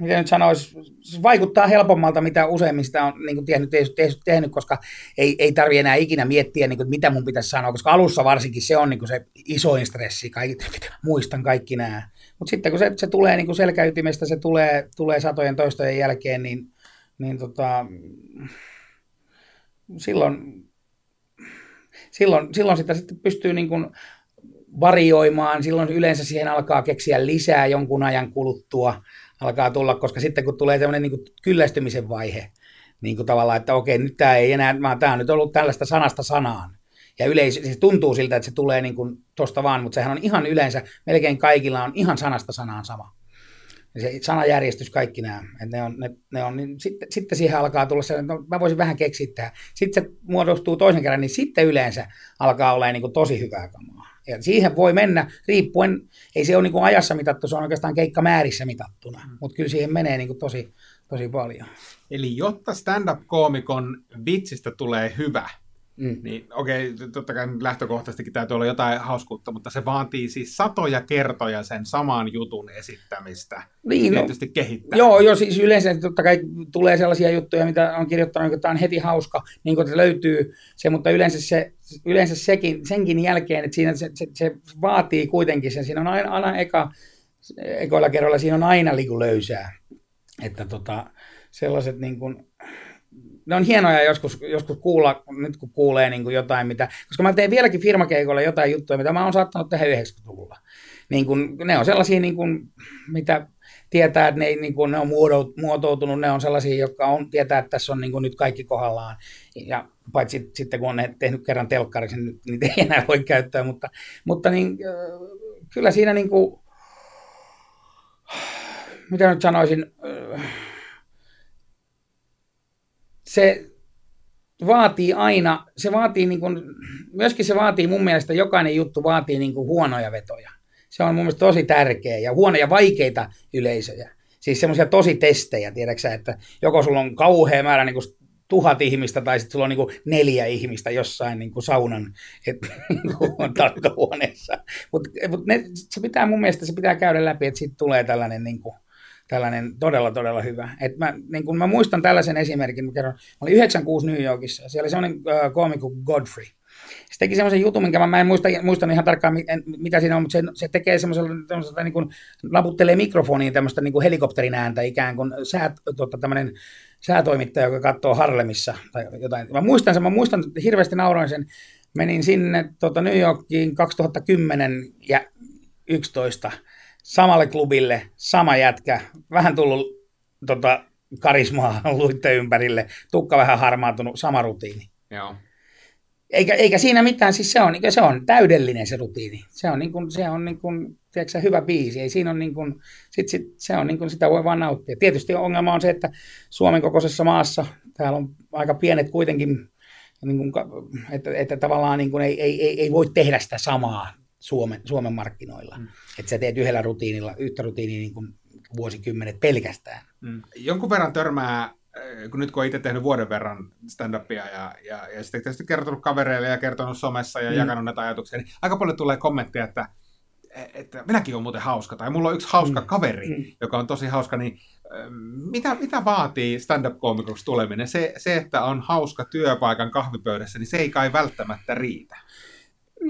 miten nyt sanoisi, vaikuttaa helpommalta, mitä useimmista on niin kuin tehnyt, tehnyt, tehnyt, koska ei, ei tarvi enää ikinä miettiä, niin kuin, mitä mun pitäisi sanoa, koska alussa varsinkin se on niin kuin se isoin stressi, kaikki, muistan kaikki nämä. Mutta sitten kun se, se tulee niin kuin selkäytimestä, se tulee, tulee satojen toistojen jälkeen, niin, niin tota, silloin, silloin, silloin sitä sitten pystyy niin kuin varioimaan, silloin yleensä siihen alkaa keksiä lisää jonkun ajan kuluttua, alkaa tulla, koska sitten kun tulee tämmöinen niin kyllästymisen vaihe, niin kuin tavallaan, että okei, nyt tämä ei enää, tämä on nyt ollut tällaista sanasta sanaan. Ja yleis, se tuntuu siltä, että se tulee niin tuosta vaan, mutta sehän on ihan yleensä, melkein kaikilla on ihan sanasta sanaan sama. Ja se sanajärjestys, kaikki nämä, ne on, ne, ne on niin sitten, sitten siihen alkaa tulla se, että no, mä voisin vähän keksiä tähän. Sitten se muodostuu toisen kerran, niin sitten yleensä alkaa olla niin tosi hyvää kamaa. Ja siihen voi mennä riippuen, ei se ole niin kuin ajassa mitattu, se on oikeastaan keikkamäärissä mitattuna, mm. mutta kyllä siihen menee niin kuin tosi, tosi paljon. Eli jotta stand-up-koomikon vitsistä tulee hyvä, mm. niin okei, okay, totta kai lähtökohtaisestikin täytyy olla jotain hauskuutta, mutta se vaatii siis satoja kertoja sen saman jutun esittämistä. Niin, no, tietysti kehittää. Joo, joo, siis yleensä totta kai tulee sellaisia juttuja, mitä on kirjoittanut, että tämä on heti hauska, niin kuin löytyy se, mutta yleensä, se, yleensä sekin, senkin jälkeen, että siinä se, se, se vaatii kuitenkin sen, siinä on aina, aina eka, ekoilla kerralla siinä on aina liiku löysää, että tota, sellaiset niin kuin, ne on hienoja joskus, joskus kuulla, nyt kun kuulee niin kuin jotain, mitä, koska mä teen vieläkin firmakeikolla jotain juttuja, mitä mä oon saattanut tehdä 90-luvulla. Niin kuin, ne on sellaisia, niin kuin, mitä tietää, että ne, niin kuin, ne on muotoutunut, ne on sellaisia, jotka on, tietää, että tässä on niin kuin, nyt kaikki kohdallaan. Ja paitsi sitten, kun on ne tehnyt kerran telkkarisen, niin niitä ei enää voi käyttää, mutta, mutta niin, kyllä siinä niin kuin, mitä nyt sanoisin, se vaatii aina, se vaatii niin kuin, myöskin se vaatii mun mielestä, jokainen juttu vaatii niin kuin huonoja vetoja. Se on mun mielestä tosi tärkeä ja huonoja vaikeita yleisöjä. Siis semmoisia tosi testejä, tiedäksä, että joko sulla on kauhea määrä niin kuin tuhat ihmistä tai sitten sulla on niin neljä ihmistä jossain niin kuin saunan et, niin tarkkahuoneessa. Mutta mut se pitää mun mielestä se pitää käydä läpi, että siitä tulee tällainen niin kuin, tällainen todella, todella hyvä. Et mä, niin kun mä muistan tällaisen esimerkin, mä, kerron, mä olin 96 New Yorkissa, siellä oli semmoinen äh, koomikko Godfrey. Se teki semmoisen jutun, minkä mä, mä en muista, muista ihan tarkkaan, mitä siinä on, mutta se, se tekee semmoisella, niin kuin, naputtelee mikrofoniin tämmöistä niin helikopterin ääntä ikään kuin sää, tuota, tämmöinen säätoimittaja, joka katsoo Harlemissa tai jotain. Mä muistan sen, mä muistan, hirveästi nauroin sen. Menin sinne tuota, New Yorkiin 2010 ja 11 samalle klubille, sama jätkä, vähän tullut tota, karismaa luitte ympärille, tukka vähän harmaantunut, sama rutiini. Joo. Eikä, eikä siinä mitään, siis se on, se on täydellinen se rutiini. Se on, niin kuin, se on niin kuin, tiedätkö, hyvä biisi. Ei siinä on niin kuin, sit, sit, se on niin kuin, sitä voi vaan nauttia. Tietysti ongelma on se, että Suomen kokoisessa maassa, täällä on aika pienet kuitenkin, niin kuin, että, että tavallaan niin kuin ei, ei, ei, ei voi tehdä sitä samaa Suomen, Suomen markkinoilla. Mm. Että sä teet yhdellä rutiinilla, yhtä rutiinia niin kuin vuosikymmenet pelkästään. Mm. Jonkun verran törmää, äh, kun nyt kun itse tehnyt vuoden verran stand-upia ja, ja, ja sitten tietysti kertonut kavereille ja kertonut somessa ja mm. jakanut näitä ajatuksia, niin aika paljon tulee kommentteja, että, että minäkin olen muuten hauska, tai mulla on yksi hauska mm. kaveri, mm. joka on tosi hauska, niin ähm, mitä, mitä vaatii stand-up-koomikoksi tuleminen? Se, se, että on hauska työpaikan kahvipöydässä, niin se ei kai välttämättä riitä.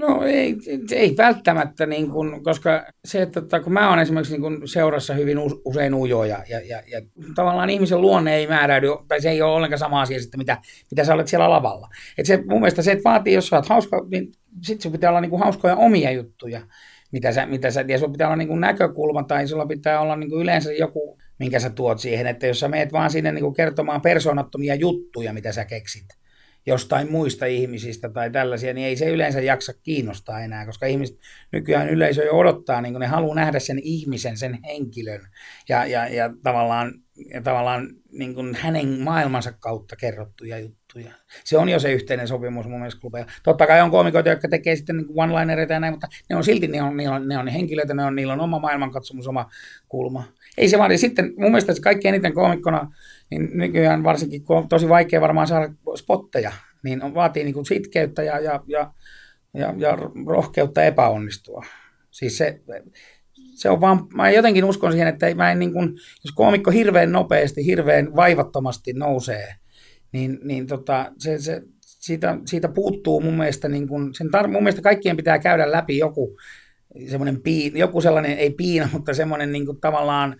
No ei, ei välttämättä, niin kuin, koska se, että tota, kun mä oon esimerkiksi niin kuin seurassa hyvin us- usein ujoja ja, ja, ja tavallaan ihmisen luonne ei määräydy, tai se ei ole ollenkaan sama asia sitten, mitä, mitä sä olet siellä lavalla. Et se, mun mielestä se, että vaatii, jos sä oot hauska, niin sit sun pitää olla niin hauskoja omia juttuja, mitä sä, mitä sä, ja sulla pitää olla niin näkökulma, tai sulla pitää olla niin yleensä joku, minkä sä tuot siihen, että jos sä meet vaan sinne niin kertomaan persoonattomia juttuja, mitä sä keksit, jostain muista ihmisistä tai tällaisia, niin ei se yleensä jaksa kiinnostaa enää, koska ihmiset nykyään yleisö jo odottaa, niin ne haluaa nähdä sen ihmisen, sen henkilön ja, ja, ja tavallaan, ja tavallaan niin kuin hänen maailmansa kautta kerrottuja juttuja. Se on jo se yhteinen sopimus mun mielestä klubeilla. Totta kai on koomikoita, jotka tekee sitten niin one-linereita ja näin, mutta ne on silti, ne on, ne on, ne on henkilöitä, ne on, niillä on oma maailmankatsomus, oma kulma. Ei se vaan, sitten mun mielestä se kaikki eniten koomikkona niin nykyään varsinkin, kun on tosi vaikea varmaan saada spotteja, niin on, vaatii niin kuin sitkeyttä ja, ja, ja, ja, ja rohkeutta epäonnistua. Siis se, se on vaan, mä jotenkin uskon siihen, että mä en niin kuin, jos koomikko hirveän nopeasti, hirveän vaivattomasti nousee, niin, niin tota, se, se, siitä, siitä puuttuu mun mielestä, niin kuin, sen tar- mun mielestä kaikkien pitää käydä läpi joku, semmoinen piin, joku sellainen, ei piina, mutta semmoinen niin kuin, tavallaan,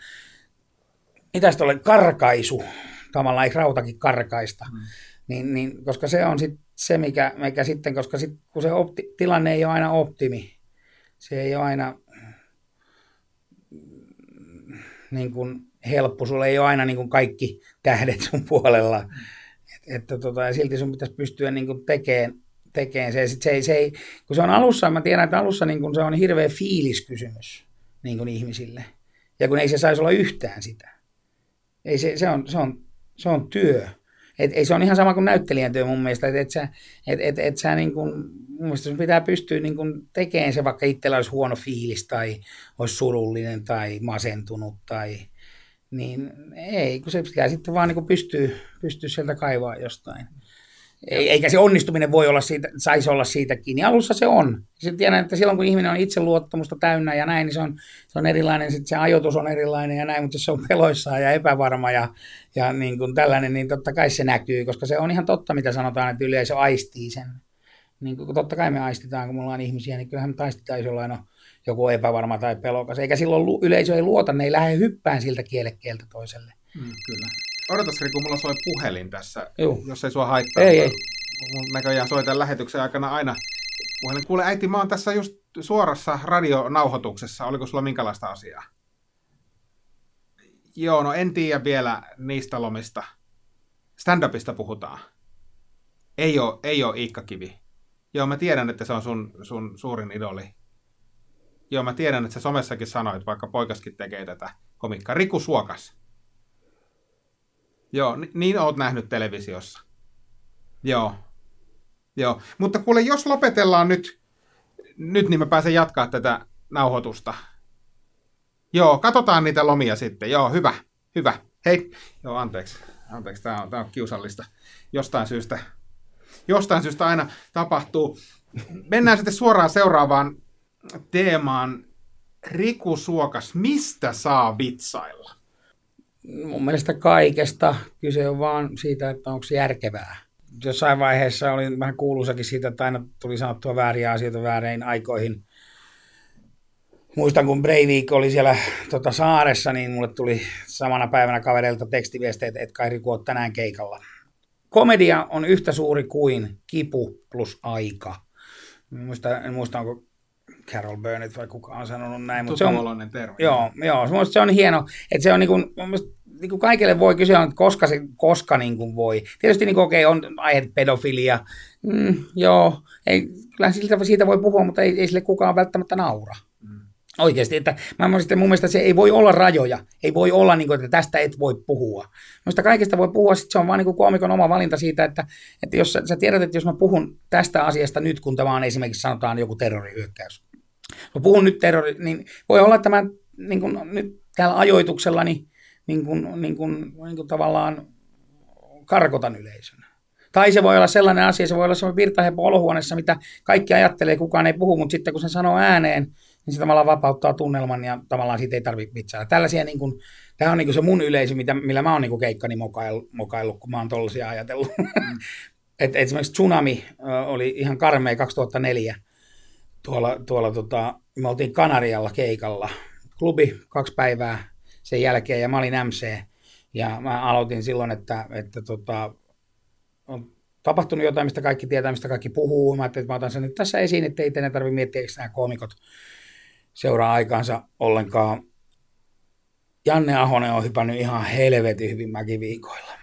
mitä ole, karkaisu, tavallaan ei rautakin karkaista, mm. niin, niin, koska se on sit se, mikä, mikä sitten, koska sit, kun se opti, tilanne ei ole aina optimi, se ei ole aina niin kuin helppo, sulla ei ole aina niin kuin kaikki tähdet sun puolella, mm. Et, että tota, ja silti sun pitäisi pystyä niin kuin tekemään, tekemään se. Sit se, ei, se ei, kun se on alussa, mä tiedän, että alussa niin kuin se on hirveä fiiliskysymys niin kuin ihmisille, ja kun ei se saisi olla yhtään sitä. Ei se, se, on, se, on, se on työ. Et, ei se on ihan sama kuin näyttelijän työ mun mielestä, että et sä, et, et, et sä niin kun, mun mielestä sun pitää pystyä niin kun tekemään se, vaikka itsellä olisi huono fiilis tai olisi surullinen tai masentunut tai niin ei, kun se pitää sitten vaan niin pystyä, pystyä sieltä kaivaa jostain. Eikä se onnistuminen voi olla siitä, saisi olla siitä kiinni. Alussa se on. Se tiedän, että silloin kun ihminen on itseluottamusta täynnä ja näin, niin se on, se on erilainen, sitten se ajoitus on erilainen ja näin, mutta jos se on peloissaan ja epävarma ja, ja niin kuin tällainen, niin totta kai se näkyy, koska se on ihan totta, mitä sanotaan, että yleisö aistii sen. Niin kuin totta kai me aistitaan, kun me ollaan ihmisiä, niin kyllähän me taistetaan, jos on joku epävarma tai pelokas. Eikä silloin yleisö ei luota, ne ei lähde hyppään siltä kielekkeeltä toiselle. Mm, kyllä. Odotas Riku, mulla soi puhelin tässä, Juh. jos ei sua haittaa. Ei, ei. Mun näköjään soi tämän lähetyksen aikana aina puhelin. Kuule äiti, mä oon tässä just suorassa radionauhoituksessa. Oliko sulla minkälaista asiaa? Joo, no en tiedä vielä niistä lomista. Stand-upista puhutaan. Ei ole, ei ole Iikka Kivi. Joo, mä tiedän, että se on sun, sun suurin idoli. Joo, mä tiedän, että sä somessakin sanoit, vaikka poikaskin tekee tätä komikkaa. Riku Suokas. Joo, niin oot nähnyt televisiossa. Joo. Joo. Mutta kuule, jos lopetellaan nyt, nyt niin mä pääsen jatkaa tätä nauhoitusta. Joo, katsotaan niitä lomia sitten. Joo, hyvä, hyvä. Hei, joo, anteeksi. Anteeksi, tämä on, on kiusallista. Jostain syystä, jostain syystä aina tapahtuu. Mennään sitten suoraan seuraavaan teemaan. Riku Suokas, mistä saa vitsailla? Mun mielestä kaikesta. Kyse on vaan siitä, että onko se järkevää. Jossain vaiheessa oli vähän kuuluisakin siitä, että aina tuli sanottua vääriä asioita väärin aikoihin. Muistan, kun Breivik oli siellä tota, saaressa, niin mulle tuli samana päivänä kavereilta tekstiviestejä, että et kai Riku on tänään keikalla. Komedia on yhtä suuri kuin kipu plus aika. En muista, en muista onko Carol Burnett vai kuka on sanonut näin. Mutta se on, terve. Joo, joo se on hieno, että se on niin kuin, niin kuin kaikille voi kysyä, että koska, se, koska niin kuin voi. Tietysti niin kuin, okay, on aihe pedofilia, mm, joo, ei, kyllä siltä, siitä voi puhua, mutta ei, ei sille kukaan välttämättä naura. Mm. Oikeasti, että mä sitten mun mielestä se ei voi olla rajoja, ei voi olla, niin kuin, että tästä et voi puhua. Minusta kaikesta voi puhua, sit se on vaan niin kuin koomikon oma valinta siitä, että, että jos sä, sä tiedät, että jos mä puhun tästä asiasta nyt, kun tämä on esimerkiksi sanotaan joku terrorihyökkäys, mä puhun nyt terrori, niin voi olla, että mä niin kuin, nyt tällä ajoituksella niin, niin kuin, niin kuin, niin kuin tavallaan karkotan yleisön. Tai se voi olla sellainen asia, se voi olla sellainen virtahepo olohuoneessa, mitä kaikki ajattelee, kukaan ei puhu, mutta sitten kun se sanoo ääneen, niin se tavallaan vapauttaa tunnelman ja tavallaan siitä ei tarvitse vitsailla. Tällaisia, niin kuin, tämä on niin kuin se mun yleisö, mitä, millä mä oon niin kuin keikkani mokaillut, mokaillut, kun mä oon tollaisia ajatellut. Mm. et, esimerkiksi Tsunami oli ihan karmea 2004 tuolla, tuolla tota, me oltiin Kanarialla keikalla. Klubi kaksi päivää sen jälkeen ja mä olin MC. Ja mä aloitin silloin, että, että tota, on tapahtunut jotain, mistä kaikki tietää, mistä kaikki puhuu. Mä että mä otan sen nyt tässä esiin, että ei teidän tarvitse miettiä, eikö nämä koomikot seuraa aikaansa ollenkaan. Janne Ahonen on hypännyt ihan helvetin hyvin mäkiviikoilla.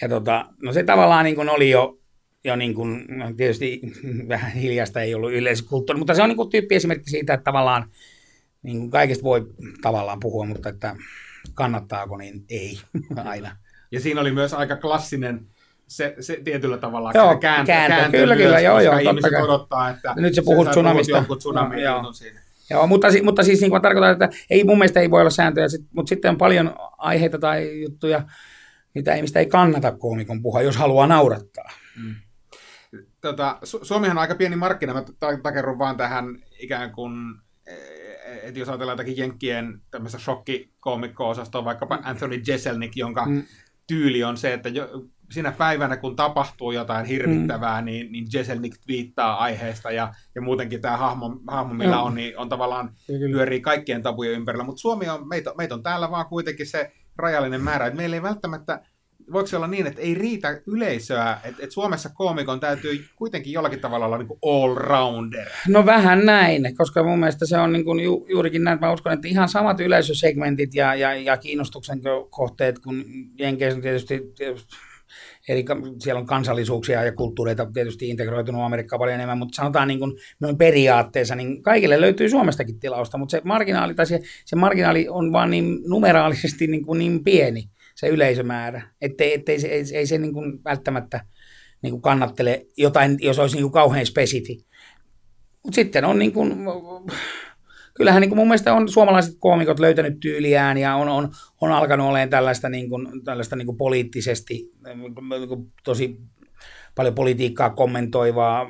Ja tota, no se tavallaan niin kuin oli jo, jo niin kuin, no tietysti vähän hiljasta ei ollut yleiskulttuuri, mutta se on niin kuin tyyppiesimerkki siitä, että tavallaan niin kuin kaikesta voi tavallaan puhua, mutta että kannattaako, niin ei aina. Ja siinä oli myös aika klassinen se, se tietyllä tavalla Joo, se kääntö, kääntö, kääntö kyllä, myös, kyllä, joo, joo, ihmiset kai. odottaa, että Nyt sä puhut tsunamista. Joo, jutun siinä. Joo, mutta, mutta siis niin kuin tarkoitan, että ei, mun mielestä ei voi olla sääntöjä, sit, mutta sitten on paljon aiheita tai juttuja, mitä ei, mistä ei kannata koomikon puhua, jos haluaa naurattaa. Tota, Su- Suomihan on aika pieni markkina, mä ta- takerrun vaan tähän ikään kuin, eh, että jos ajatellaan jotakin Jenkkien tämmöistä shokkikoomikko-osastoa, vaikkapa Anthony Jeselnik, jonka Mm. tyyli on se, että jo, siinä päivänä, kun tapahtuu jotain hirvittävää, mm. niin, niin Jeselnik twiittaa aiheesta ja, ja muutenkin tämä hahmo, hahmo millä Joo. on, niin on tavallaan kyllä. pyörii kaikkien tabujen ympärillä, mutta Suomi on, meitä, meitä on täällä vaan kuitenkin se rajallinen määrä, että meillä ei välttämättä, voiko se olla niin, että ei riitä yleisöä, että, että Suomessa koomikon täytyy kuitenkin jollakin tavalla olla niin all-rounder. No vähän näin, koska mun mielestä se on niin kuin ju, juurikin näin, että mä uskon, että ihan samat yleisösegmentit ja, ja, ja kiinnostuksen ko- kohteet, kun Jenkeissä tietysti, tietysti ka- siellä on kansallisuuksia ja kulttuureita tietysti integroitunut Amerikkaan paljon enemmän, mutta sanotaan niin kuin noin periaatteessa, niin kaikille löytyy Suomestakin tilausta, mutta se marginaali, tai se, se marginaali on vaan niin numeraalisesti niin, kuin niin pieni, se yleisömäärä, ettei, ettei se, ei, ei se niin kuin välttämättä niin kuin kannattele jotain, jos olisi niin kuin kauhean spesifi. Mutta sitten on niin kuin, kyllähän niin kuin mun mielestä on suomalaiset koomikot löytänyt tyyliään ja on, on, on alkanut olemaan tällaista, niin kuin, tällaista niin kuin poliittisesti niin kuin tosi paljon politiikkaa kommentoivaa,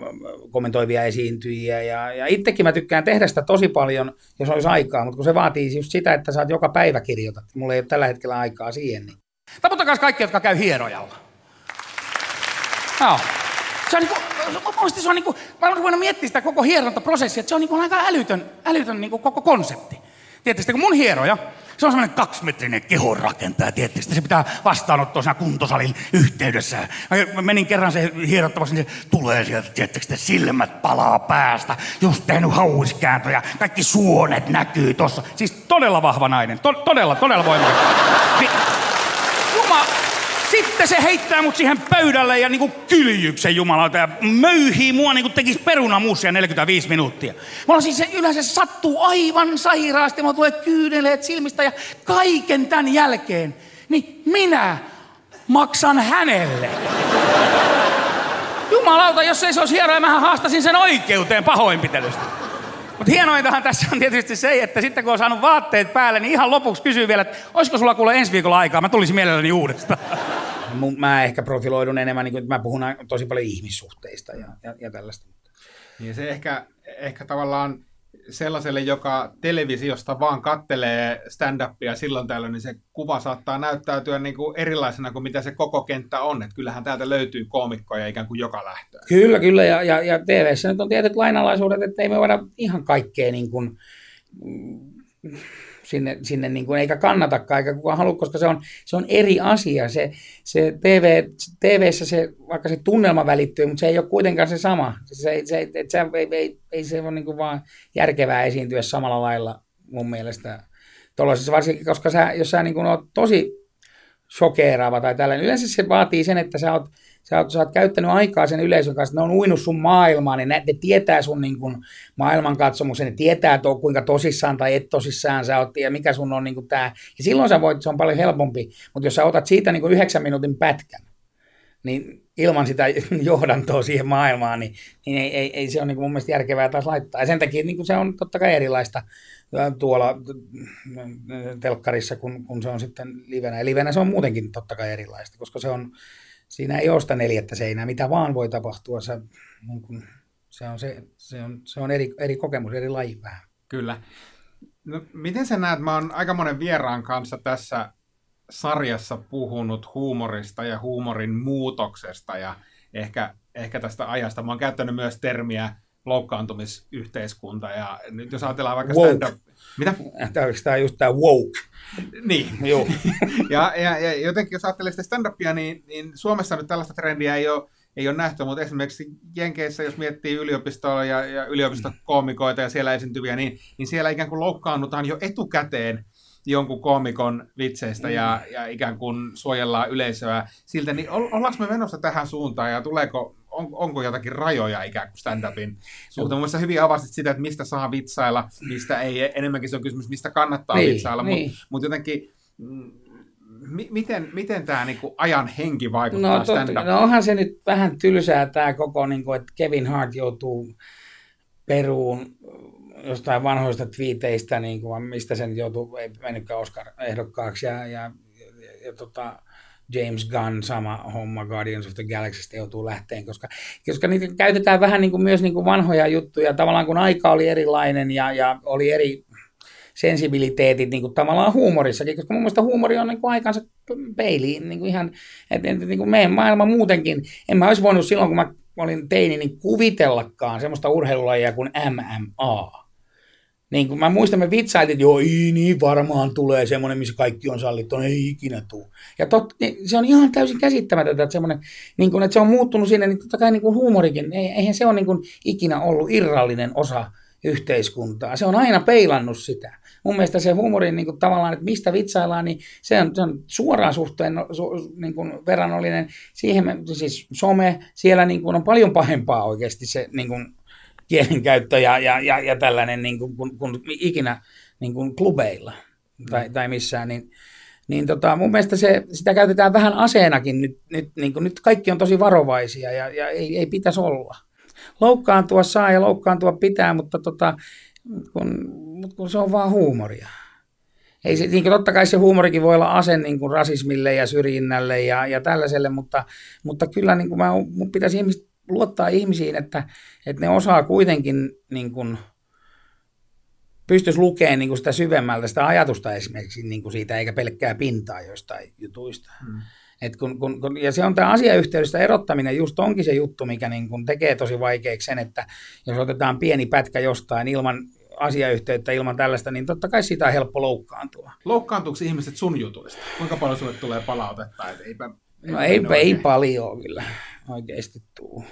kommentoivia esiintyjiä. Ja, ja itsekin mä tykkään tehdä sitä tosi paljon, jos olisi aikaa, mutta kun se vaatii just sitä, että oot joka päivä kirjoitat. Mulla ei ole tällä hetkellä aikaa siihen. Niin. Taputtakaa kaikki, jotka käy hierojalla. Joo. Se on niinku, mielestä se on niinku, mä olen ruvennut miettimään sitä koko hierontaprosessia, että se on niinku aika älytön, älytön niinku koko konsepti. Tiedättekö, kun mun hieroja, se on semmoinen kaksimetrinen kehonrakentaja, tiedättekö, se pitää vastaanottaa siinä kuntosalin yhteydessä. Mä menin kerran se hierottavaksi, niin se tulee sieltä, te silmät palaa päästä, just tehnyt hauiskääntöjä, kaikki suonet näkyy tossa. Siis todella vahva nainen, to- todella, todella voimakas. Niin, Juma, sitten se heittää mut siihen pöydälle ja niinku kyljyksen jumalauta ja möyhii mua niinku tekis perunamuusia 45 minuuttia. Mulla siis se yleensä sattuu aivan sairaasti, mulla tulee kyyneleet silmistä ja kaiken tämän jälkeen, niin minä maksan hänelle. Jumalauta, jos ei se olisi hienoa, mähän haastasin sen oikeuteen pahoinpitelystä. Mutta hienointahan tässä on tietysti se, että sitten kun on saanut vaatteet päälle, niin ihan lopuksi kysyy vielä, että olisiko sulla kuule ensi viikolla aikaa, mä tulisin mielelläni uudestaan. Mä ehkä profiloidun enemmän, niin kuin, että mä puhun tosi paljon ihmissuhteista ja, ja, ja tällaista. Niin se ehkä, ehkä tavallaan sellaiselle, joka televisiosta vaan kattelee stand-upia silloin tällöin, niin se kuva saattaa näyttäytyä niin kuin erilaisena kuin mitä se koko kenttä on. Että kyllähän täältä löytyy koomikkoja ikään kuin joka lähtöön. Kyllä, kyllä. Ja, ja, ja TV-ssä nyt on tietyt lainalaisuudet, että ei me voida ihan kaikkea niin kuin, mm, sinne, sinne niin kuin, eikä kannatakaan, eikä kukaan halua, koska se on, se on eri asia. Se, se TV, TV-ssä se, vaikka se tunnelma välittyy, mutta se ei ole kuitenkaan se sama. Se, se, et se, ei, ei, ei se ole niin kuin vaan järkevää esiintyä samalla lailla mun mielestä. Tuollaisessa varsinkin, koska sä, jos sä niin kuin oot tosi shokeeraava tai tällainen. Yleensä se vaatii sen, että sä oot, sä oot, sä oot käyttänyt aikaa sen yleisön kanssa, ne on uinut sun maailmaan, niin ne, ne tietää sun niin kuin, maailmankatsomuksen, ne tietää, to, kuinka tosissaan tai et tosissaan sä oot ja mikä sun on niin tää. Ja silloin sä voit, se on paljon helpompi, mutta jos sä otat siitä niin yhdeksän minuutin pätkän, niin ilman sitä johdantoa siihen maailmaan, niin, niin ei, ei, ei, se ole niin mun mielestä järkevää taas laittaa. Ja sen takia niin se on totta kai erilaista tuolla telkkarissa, kun, kun se on sitten livenä. Ja livenä se on muutenkin totta kai erilaista, koska se on, siinä ei ole sitä neljättä seinää, mitä vaan voi tapahtua. Se, niin kuin, se on, se, se on, se on eri, eri kokemus, eri laji vähän. Kyllä. No, miten sä näet, mä oon aika monen vieraan kanssa tässä sarjassa puhunut huumorista ja huumorin muutoksesta ja ehkä, ehkä tästä ajasta. Mä oon käyttänyt myös termiä loukkaantumisyhteiskunta. Ja nyt jos ajatellaan vaikka stand-up... Mitä? Tämä on just tämä woke. Niin. Joo. ja, ja, ja, jotenkin jos ajattelee sitä stand-upia, niin, niin Suomessa nyt tällaista trendiä ei ole, ei ole nähty, mutta esimerkiksi Jenkeissä, jos miettii yliopistoa ja, ja yliopistokoomikoita ja siellä esiintyviä, niin, niin siellä ikään kuin loukkaannutaan jo etukäteen jonkun koomikon vitseistä ja, ja ikään kuin suojellaan yleisöä siltä, niin ol- ollaanko me menossa tähän suuntaan ja tuleeko, on, onko jotakin rajoja ikään kuin stand-upin suhteen? Mun hyvin avasit sitä, että mistä saa vitsailla, mistä ei, enemmänkin se on kysymys, mistä kannattaa Niin, vitsailla, niin. mutta mut jotenkin mm, mi- miten, miten tämä niinku ajan henki vaikuttaa No, totta, stand no onhan se nyt vähän tylsää tämä koko, niin kuin, että Kevin Hart joutuu peruun jostain vanhoista twiiteistä, niin kuin, mistä sen joutuu, ei mennytkään Oscar-ehdokkaaksi, ja, ja, ja, ja tota, James Gunn, sama homma Guardians of the Galaxysta joutuu lähteen, koska, koska niitä käytetään vähän niin kuin myös niin kuin vanhoja juttuja, tavallaan kun aika oli erilainen ja, ja oli eri sensibiliteetit niin kuin tavallaan huumorissakin, koska mun mielestä huumori on niin kuin aikansa peiliin niin kuin ihan, että niin kuin meidän maailma muutenkin, en mä olisi voinut silloin, kun mä olin teini, niin kuvitellakaan semmoista urheilulajia kuin MMA. Niin kuin mä muistan, me vitsailtiin, että joo, ei niin varmaan tulee semmoinen, missä kaikki on sallittu, ei ikinä tule. Ja tot, niin se on ihan täysin käsittämätöntä, että, semmoinen, niin kuin, että se on muuttunut sinne, niin totta kai niin kuin huumorikin, ei- eihän se ole niin kuin ikinä ollut irrallinen osa yhteiskuntaa. Se on aina peilannut sitä. Mun mielestä se huumori niin kuin tavallaan, että mistä vitsaillaan, niin se on, se on suoraan suhteen no, su, niin kuin verrannollinen siihen, siis some, siellä niin kuin on paljon pahempaa oikeasti se niin kuin kielenkäyttö ja, ja, ja, ja tällainen niin kuin, kun, kun ikinä niin kuin klubeilla tai, tai missään, niin, niin tota, mun mielestä se, sitä käytetään vähän aseenakin nyt, nyt, niin kuin, nyt kaikki on tosi varovaisia ja, ja ei, ei pitäisi olla. Loukkaantua saa ja loukkaantua pitää, mutta tota, kun, kun se on vaan huumoria. Ei se, niin kuin totta kai se huumorikin voi olla ase niin kuin rasismille ja syrjinnälle ja, ja tällaiselle, mutta, mutta kyllä niin kuin mä, mun pitäisi ihmiset, luottaa ihmisiin, että, että ne osaa kuitenkin niin kuin, pystyisi lukemaan niin kuin sitä syvemmältä sitä ajatusta esimerkiksi niin kuin siitä, eikä pelkkää pintaa jostain jutuista. Hmm. Et kun, kun, kun, ja se on tämä asiayhteydestä erottaminen, just onkin se juttu, mikä niin kun tekee tosi vaikeaksi sen, että jos otetaan pieni pätkä jostain ilman asiayhteyttä, ilman tällaista, niin totta kai siitä on helppo loukkaantua. Loukkaantuuko ihmiset sun jutuista? Kuinka paljon sulle tulee palautetta? Et eipä, No ei, ei paljon kyllä oikeasti tuu.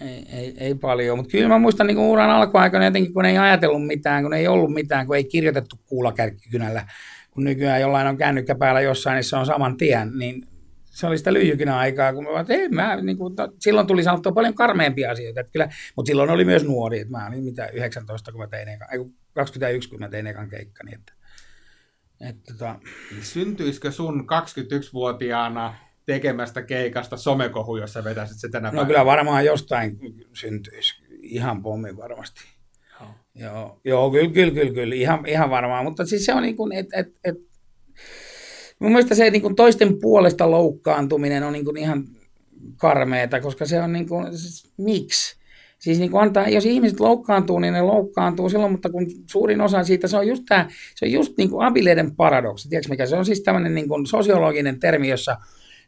Ei, ei, ei paljon, mutta kyllä mä muistan niin uran alkuaikana jotenkin, kun ei ajatellut mitään, kun ei ollut mitään, kun ei kirjoitettu kuulakärkkikynällä, kun nykyään jollain on kännykkä päällä jossain, niin se on saman tien, niin se oli sitä lyijykynä aikaa, kun mä, vaan, ei, mä niin kuin, no, silloin tuli sanottua paljon karmeampia asioita, että kyllä, mutta silloin oli myös nuori, että mä olin mitä 19, kun mä tein ekan, ei, kun 21, kun mä tein ekan keikkani, että, että tota, Syntyisikö sun 21-vuotiaana tekemästä keikasta somekohu, jos sä vetäisit se tänä No päivänä? kyllä varmaan jostain syntyisi. Ihan pommi varmasti. Joo. Joo, joo kyllä, kyllä, kyllä, kyllä, ihan, ihan varmaan. Mutta siis se on niin kuin, että et, et, mun mielestä se niin kuin toisten puolesta loukkaantuminen on niin kuin ihan karmeeta, koska se on niin kuin, siis, miksi? Siis niin kuin antaa, jos ihmiset loukkaantuu, niin ne loukkaantuu silloin, mutta kun suurin osa siitä, se on just, tämä, se on just niin kuin Abileiden paradoksi. Tiedätkö mikä se on siis tämmöinen niin kuin sosiologinen termi, jossa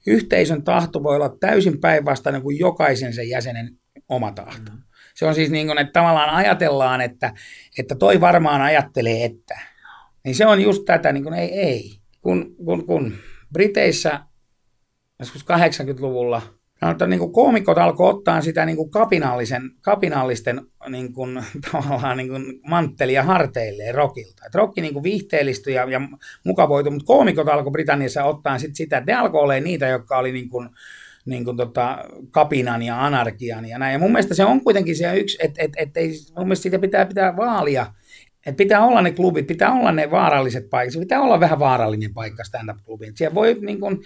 yhteisön tahto voi olla täysin päinvastainen kuin jokaisen sen jäsenen oma tahto. Mm. Se on siis niin kuin, että tavallaan ajatellaan, että, että toi varmaan ajattelee, että. Niin se on just tätä, niin kuin ei, ei. Kun, kun, kun Briteissä joskus 80-luvulla Että niin kuin koomikot alkoi ottaa sitä niin kuin kapinallisen, kapinallisten niin kuin, tavallaan niin kuin manttelia harteilleen rockilta. Et rocki niin kuin viihteellistyi ja, ja mukavoitui, mutta koomikot alkoi Britanniassa ottaa sit sitä, että ne alkoi olla niitä, jotka oli niin kuin, niin kuin tota, kapinan ja anarkian ja näin. Ja mun mielestä se on kuitenkin se yksi, että et, et, ei, mun mielestä siitä pitää, pitää vaalia, että pitää olla ne klubit, pitää olla ne vaaralliset paikat, se pitää olla vähän vaarallinen paikka stand-up-klubiin. Siellä voi niin kuin,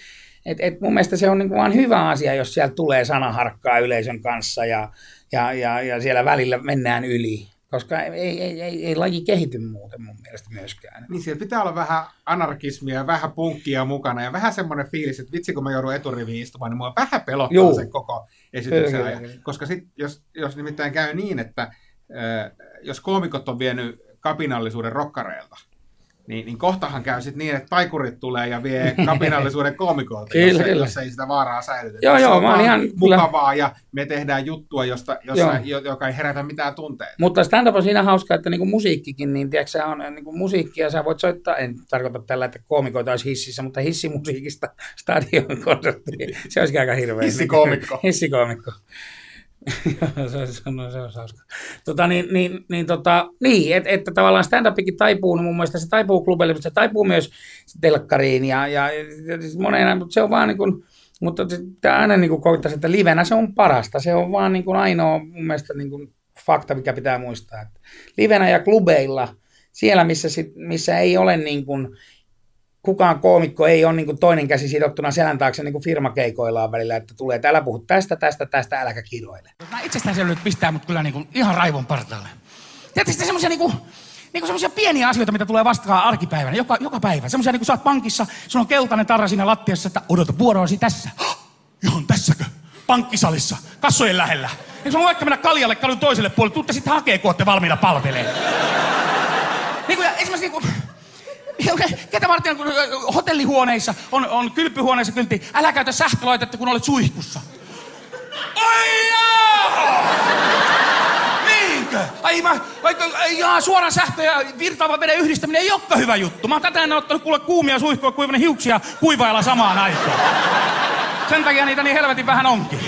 et, et mun mielestä se on niin vaan hyvä asia, jos siellä tulee sanaharkkaa yleisön kanssa ja, ja, ja, ja siellä välillä mennään yli, koska ei, ei, ei, ei laji kehity muuten mun mielestä myöskään. Niin siellä pitää olla vähän anarkismia, vähän punkkia mukana ja vähän semmoinen fiilis, että vitsi kun mä joudun eturiviin istumaan, niin mua vähän pelottaa Juu. se koko esityksen ajan. Koska sit, jos, jos nimittäin käy niin, että äh, jos koomikot on vienyt kapinallisuuden rokkareilta, niin, niin kohtahan käy sitten niin, että taikurit tulee ja vie kapinallisuuden koomikoilta, Kyllä, jos, ei, kyllä. jos ei sitä vaaraa säilytetä. Joo, joo, on mä ihan- mukavaa ja me tehdään juttua, josta, jossa, Joo. joka ei herätä mitään tunteita. Mutta stand-up on siinä hauska, että niinku musiikkikin, niin tiedätkö, sä on niinku musiikkia, sä voit soittaa, en tarkoita tällä, että koomikoita olisi hississä, mutta hissimusiikista stadionkonsertti, se olisikin aika hirveä. Hissikoomikko. Hissikoomikko. Se, on, se on hauska. Tota, niin, niin, niin, tota, niin että, että tavallaan stand-upikin taipuu, niin mun mielestä se taipuu klubeille, mutta se taipuu myös telkkariin ja, ja, ja siis mutta se on vaan niin kuin, mutta tämä aina niin kuin koittaisi, että livenä se on parasta. Se on vaan niin kuin ainoa mun mielestä niin kuin fakta, mikä pitää muistaa. Että livenä ja klubeilla, siellä missä, sit, missä ei ole niin kuin, kukaan koomikko ei ole niin kuin toinen käsi sidottuna selän taakse niin kuin firmakeikoillaan välillä, että tulee, täällä puhut tästä, tästä, tästä, äläkä kiroile. Nämä itsestäänselvyydet pistää mut kyllä niinku ihan raivon partaalle. Tiedätkö sitten semmoisia niinku, niinku semmoisia pieniä asioita, mitä tulee vastaan arkipäivänä, joka, joka päivä. Semmoisia niinku sä oot pankissa, sulla on keltainen tarra siinä lattiassa, että odota vuoroasi tässä. Ihan tässäkö? Pankkisalissa, kassojen lähellä. Eikö sulla vaikka mennä kaljalle kalun toiselle puolelle, tuutte sitten hakee, kun valmiina palveleen. Niinku, ja esimerkiksi niinku, Ketä varten kun hotellihuoneissa on, on kylpyhuoneissa kyltti, älä käytä sähkölaitetta, kun olet suihkussa. Ai jaa! Niinkö? Ai mä, vaikka, ai jaa, suoran sähkö ja virtaavan veden yhdistäminen ei olekaan hyvä juttu. Mä oon tätä ennen ottanut kuule kuumia suihkua, kuivannut hiuksia kuivailla samaan aikaan. Sen takia niitä niin helvetin vähän onkin.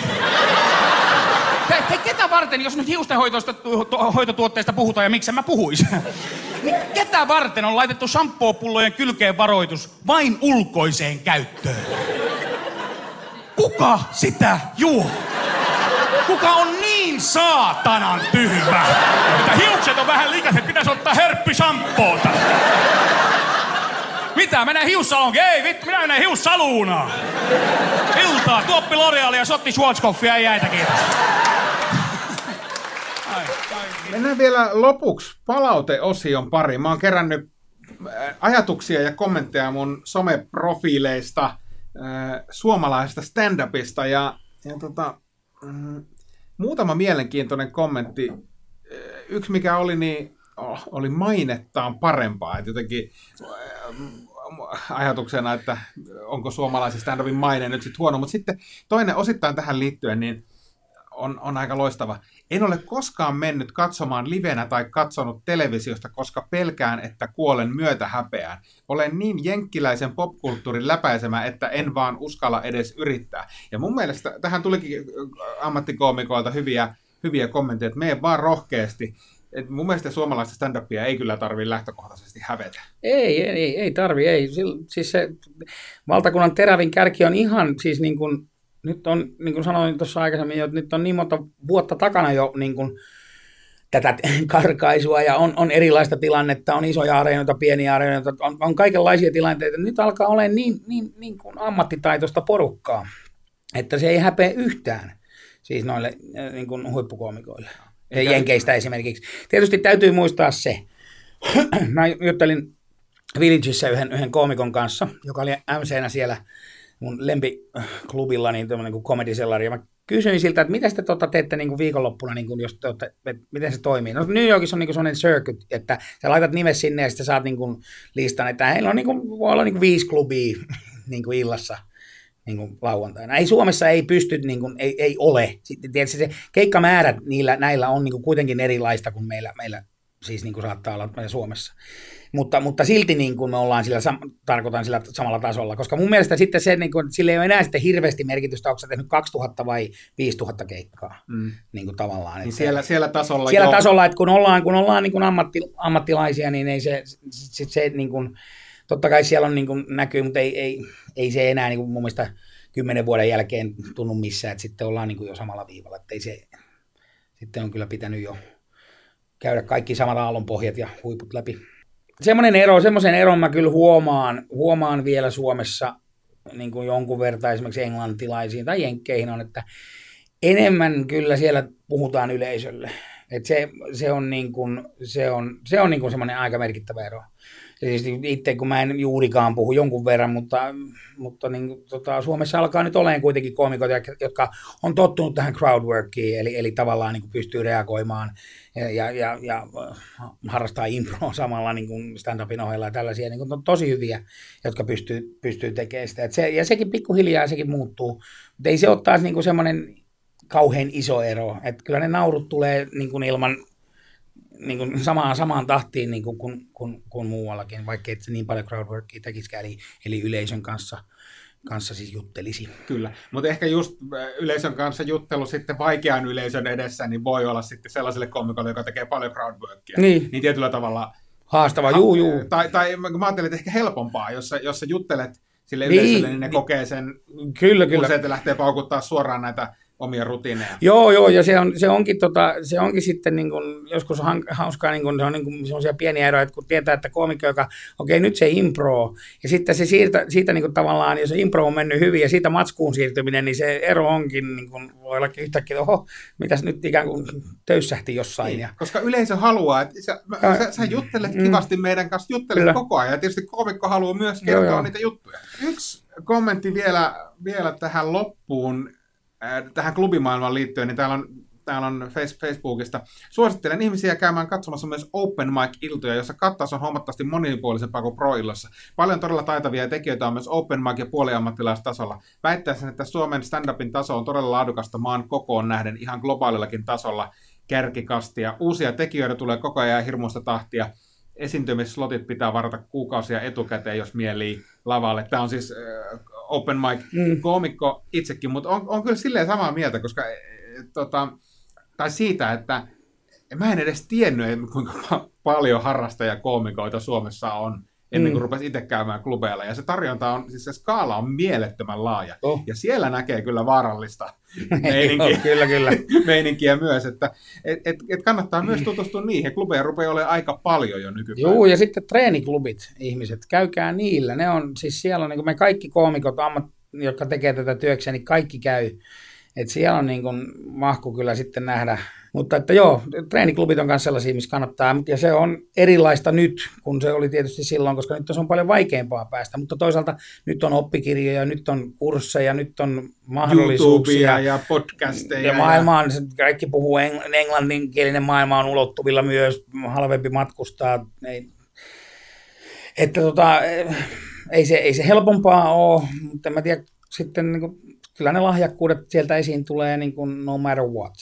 Hei, hei, ketä varten, jos nyt hiustenhoitoista tu- hoitotuotteista puhutaan ja miksi mä puhuis? Niin ketä varten on laitettu shampoopullojen kylkeen varoitus vain ulkoiseen käyttöön? Kuka sitä juo? Kuka on niin saatanan tyhmä, että hiukset on vähän likaiset, pitäisi ottaa herppisampoota? Mitä? Mennään hiussalonkin? Ei vittu, minä menen hiussaluunaan. Iltaa, tuoppi L'Orealia ja sotti Schwarzkopfia ei jäitä, kiitos. Mennään vielä lopuksi palauteosion pari. Mä oon kerännyt äh, ajatuksia ja kommentteja mun someprofiileista äh, suomalaisesta stand-upista ja, ja tota, mm, muutama mielenkiintoinen kommentti. Äh, Yksi mikä oli, niin oh, oli mainettaan parempaa. Et jotenkin ajatuksena, että onko suomalaisen stand-upin maine nyt sitten huono, mutta sitten toinen osittain tähän liittyen, niin on, on aika loistava. En ole koskaan mennyt katsomaan livenä tai katsonut televisiosta, koska pelkään, että kuolen myötä häpeään. Olen niin jenkkiläisen popkulttuurin läpäisemä, että en vaan uskalla edes yrittää. Ja mun mielestä tähän tulikin ammattikoomikoilta hyviä, hyviä kommentteja, että mene vaan rohkeasti. Et mun mielestä suomalaista stand-upia ei kyllä tarvitse lähtökohtaisesti hävetä. Ei, ei, ei, tarvi, ei. Siis se valtakunnan terävin kärki on ihan, siis niin kuin, nyt on, niin kuin sanoin tuossa aikaisemmin, että nyt on niin monta vuotta takana jo niin kuin, tätä karkaisua ja on, on erilaista tilannetta, on isoja areenoita, pieniä areenoita, on, on kaikenlaisia tilanteita. Nyt alkaa olla niin, niin, niin kuin ammattitaitoista porukkaa, että se ei häpeä yhtään siis noille äh, niin kuin huippukoomikoille. Jenkeistä esimerkiksi. Tietysti täytyy muistaa se. Mä juttelin Villageissa yhden, yhden koomikon kanssa, joka oli MCnä siellä mun lempiklubilla, niin tämmöinen kuin Comedy Cellar, ja mä kysyin siltä, että mitä te tota teette niin kuin viikonloppuna, niin kuin jos te olette, että miten se toimii. No New Yorkissa on niin kuin sellainen circuit, että sä laitat nimes sinne ja sitten saat niin kuin listan, että heillä on niin kuin, voi olla niin kuin viisi klubia niin kuin illassa niin kuin lauantaina. Ei Suomessa ei pysty, niin kuin, ei, ei ole. Sitten tietysti se keikkamäärät niillä, näillä on niin kuin kuitenkin erilaista kuin meillä, meillä siis niin kuin saattaa olla meillä Suomessa. Mutta, mutta silti niin kuin me ollaan sillä, sam- tarkoitan sillä samalla tasolla, koska mun mielestä sitten se, niin kuin, sillä ei ole enää sitten hirveästi merkitystä, onko sä tehnyt 2000 vai 5000 keikkaa, Mm. niin kuin tavallaan. Niin Että- siellä, siellä tasolla siellä joo. tasolla, että kun ollaan, kun ollaan niin kuin ammatti, ammattilaisia, niin ei se, se, se niin kuin, totta kai siellä on niin kuin näkyy, mutta ei, ei, ei se enää niin kuin mun mielestä kymmenen vuoden jälkeen tunnu missään, että sitten ollaan niin kuin jo samalla viivalla, että ei se, sitten on kyllä pitänyt jo käydä kaikki samat aallonpohjat ja huiput läpi. Semmoinen ero, semmoisen eron mä kyllä huomaan, huomaan vielä Suomessa niin kuin jonkun verran esimerkiksi englantilaisiin tai jenkkeihin on, että enemmän kyllä siellä puhutaan yleisölle. Et se, se on, niin kuin, se on, se on niin kuin semmoinen aika merkittävä ero. Tietysti itse, kun mä en juurikaan puhu jonkun verran, mutta, mutta niin, tota, Suomessa alkaa nyt olemaan kuitenkin koomikoita, jotka on tottunut tähän crowdworkiin, eli, eli tavallaan niin kuin pystyy reagoimaan ja, ja, ja, ja harrastaa improa samalla niin kuin stand-upin ohella ja tällaisia niin kuin, on tosi hyviä, jotka pystyy, pystyy tekemään sitä. Et se, ja sekin pikkuhiljaa sekin muuttuu, mutta ei se taas niin semmoinen kauhean iso ero. Että kyllä ne naurut tulee niin kuin ilman niin kuin samaan, samaan tahtiin niin kuin, kuin, kuin, kuin muuallakin, vaikka et se niin paljon crowdworkia tekisikään, eli, eli yleisön kanssa, kanssa siis juttelisi. Kyllä, mutta ehkä just äh, yleisön kanssa juttelu sitten vaikean yleisön edessä, niin voi olla sitten sellaiselle komikolle, joka tekee paljon crowdworkia. Niin. niin tietyllä tavalla... Haastava, juu, juu. Tai, tai mä ajattelin, että ehkä helpompaa, jos sä, jos sä juttelet sille Niin, yleisölle, niin ne niin. kokee sen, Kyllä, kun kyllä. se, että lähtee paukuttaa suoraan näitä omia rutiineja. Joo, joo, ja se, on, se, onkin, tota, se onkin sitten niin kuin, joskus han- hauskaa, niin kuin, se on niin kuin, sellaisia pieniä eroja, että kun tietää, että koomikko, joka, okei, nyt se impro, ja sitten se siitä, siitä niin kuin, tavallaan, jos se impro on mennyt hyvin, ja siitä matskuun siirtyminen, niin se ero onkin, niin kuin, voi olla yhtäkkiä, että oho, mitäs nyt ikään kuin töyssähti jossain. Ja, Koska yleisö haluaa, että sä, Ja- sä, sä juttelet mm. kivasti meidän kanssa, juttelet Kyllä. koko ajan. Ja tietysti koomikko haluaa myös Joo, kertoa joo. niitä juttuja. Yksi kommentti vielä, vielä tähän loppuun, tähän klubimaailmaan liittyen, niin täällä on, täällä on Face- Facebookista. Suosittelen ihmisiä käymään katsomassa myös Open Mic-iltoja, jossa kattaus on huomattavasti monipuolisempaa kuin Pro-illossa. Paljon todella taitavia tekijöitä on myös Open Mic- ja puoliammattilaistasolla. Väittäisin, että Suomen stand-upin taso on todella laadukasta maan kokoon nähden ihan globaalillakin tasolla kärkikastia. Uusia tekijöitä tulee koko ajan hirmuista tahtia. Esiintymislotit pitää varata kuukausia etukäteen, jos mielii lavalle. Tämä on siis äh, open mic Mm. koomikko itsekin, mutta on, on kyllä silleen samaa mieltä, koska äh, tota, tai siitä, että mä en edes tiennyt, kuinka pa- paljon harrastajakoomikoita Suomessa on ennen kuin Mm. rupesi itse käymään klubeilla. Ja se tarjonta on, siis se skaala on mielettömän laaja. Oh. Ja siellä näkee kyllä vaarallista meininkiä Joo, kyllä, kyllä. meininkiä myös, että et, et, et kannattaa myös tutustua niihin. Klubeja rupeaa olemaan aika paljon jo nykypäivänä. Joo, ja sitten treeniklubit, ihmiset, käykää niillä. Ne on, siis siellä on, niin kuin me kaikki koomikot, ammat, jotka tekee tätä työkseen, niin kaikki käy. Et siellä on niin kuin, mahku kyllä sitten nähdä. Mutta että joo, treeniklubit on myös sellaisia, missä kannattaa, ja se on erilaista nyt, kun se oli tietysti silloin, koska nyt se on paljon vaikeampaa päästä, mutta toisaalta nyt on oppikirjoja, nyt on kursseja, nyt on mahdollisuuksia. YouTubea ja podcasteja. Ja maailma on, kaikki puhuu eng- englanninkielinen maailma on ulottuvilla myös, halvempi matkustaa. Ei, että tota, eh, ei se, ei se helpompaa ole, mutta en mä tiedä, sitten niin kuin, kyllä ne lahjakkuudet sieltä esiin tulee niin kuin no matter what.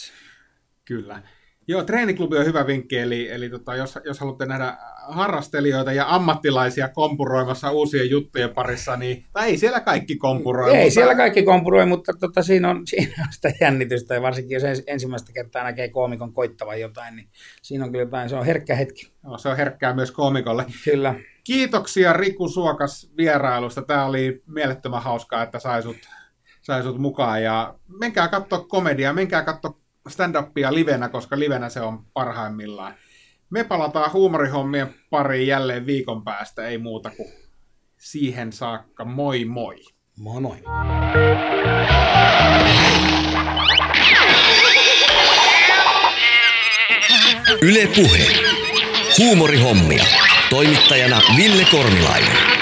Kyllä. Joo, treeniklubi on hyvä vinkki, eli, eli tota, jos, jos haluatte nähdä harrastelijoita ja ammattilaisia kompuroimassa uusien juttujen parissa, niin tai ei siellä kaikki kompuroi. Ei mutta- siellä kaikki kompuroi, mutta tota, siinä, on, siinä on sitä jännitystä ja varsinkin jos ens- ensimmäistä kertaa näkee koomikon koittavan jotain, niin siinä on kyllä jotain, se on herkkä hetki. Joo, se on herkkää myös koomikolle. Kyllä. Kiitoksia Riku Suokas vierailusta. Tämä oli mielettömän hauskaa, että sai sut, sai sut mukaan. Ja menkää katsoa komediaa, menkää katsoa stand-upia livenä, koska livenä se on parhaimmillaan. Me palataan huumorihommien pariin jälleen viikon päästä, ei muuta kuin siihen saakka. Moi moi! Moi moi. Yle Puhe. Huumorihommia. Toimittajana Ville Kornilainen.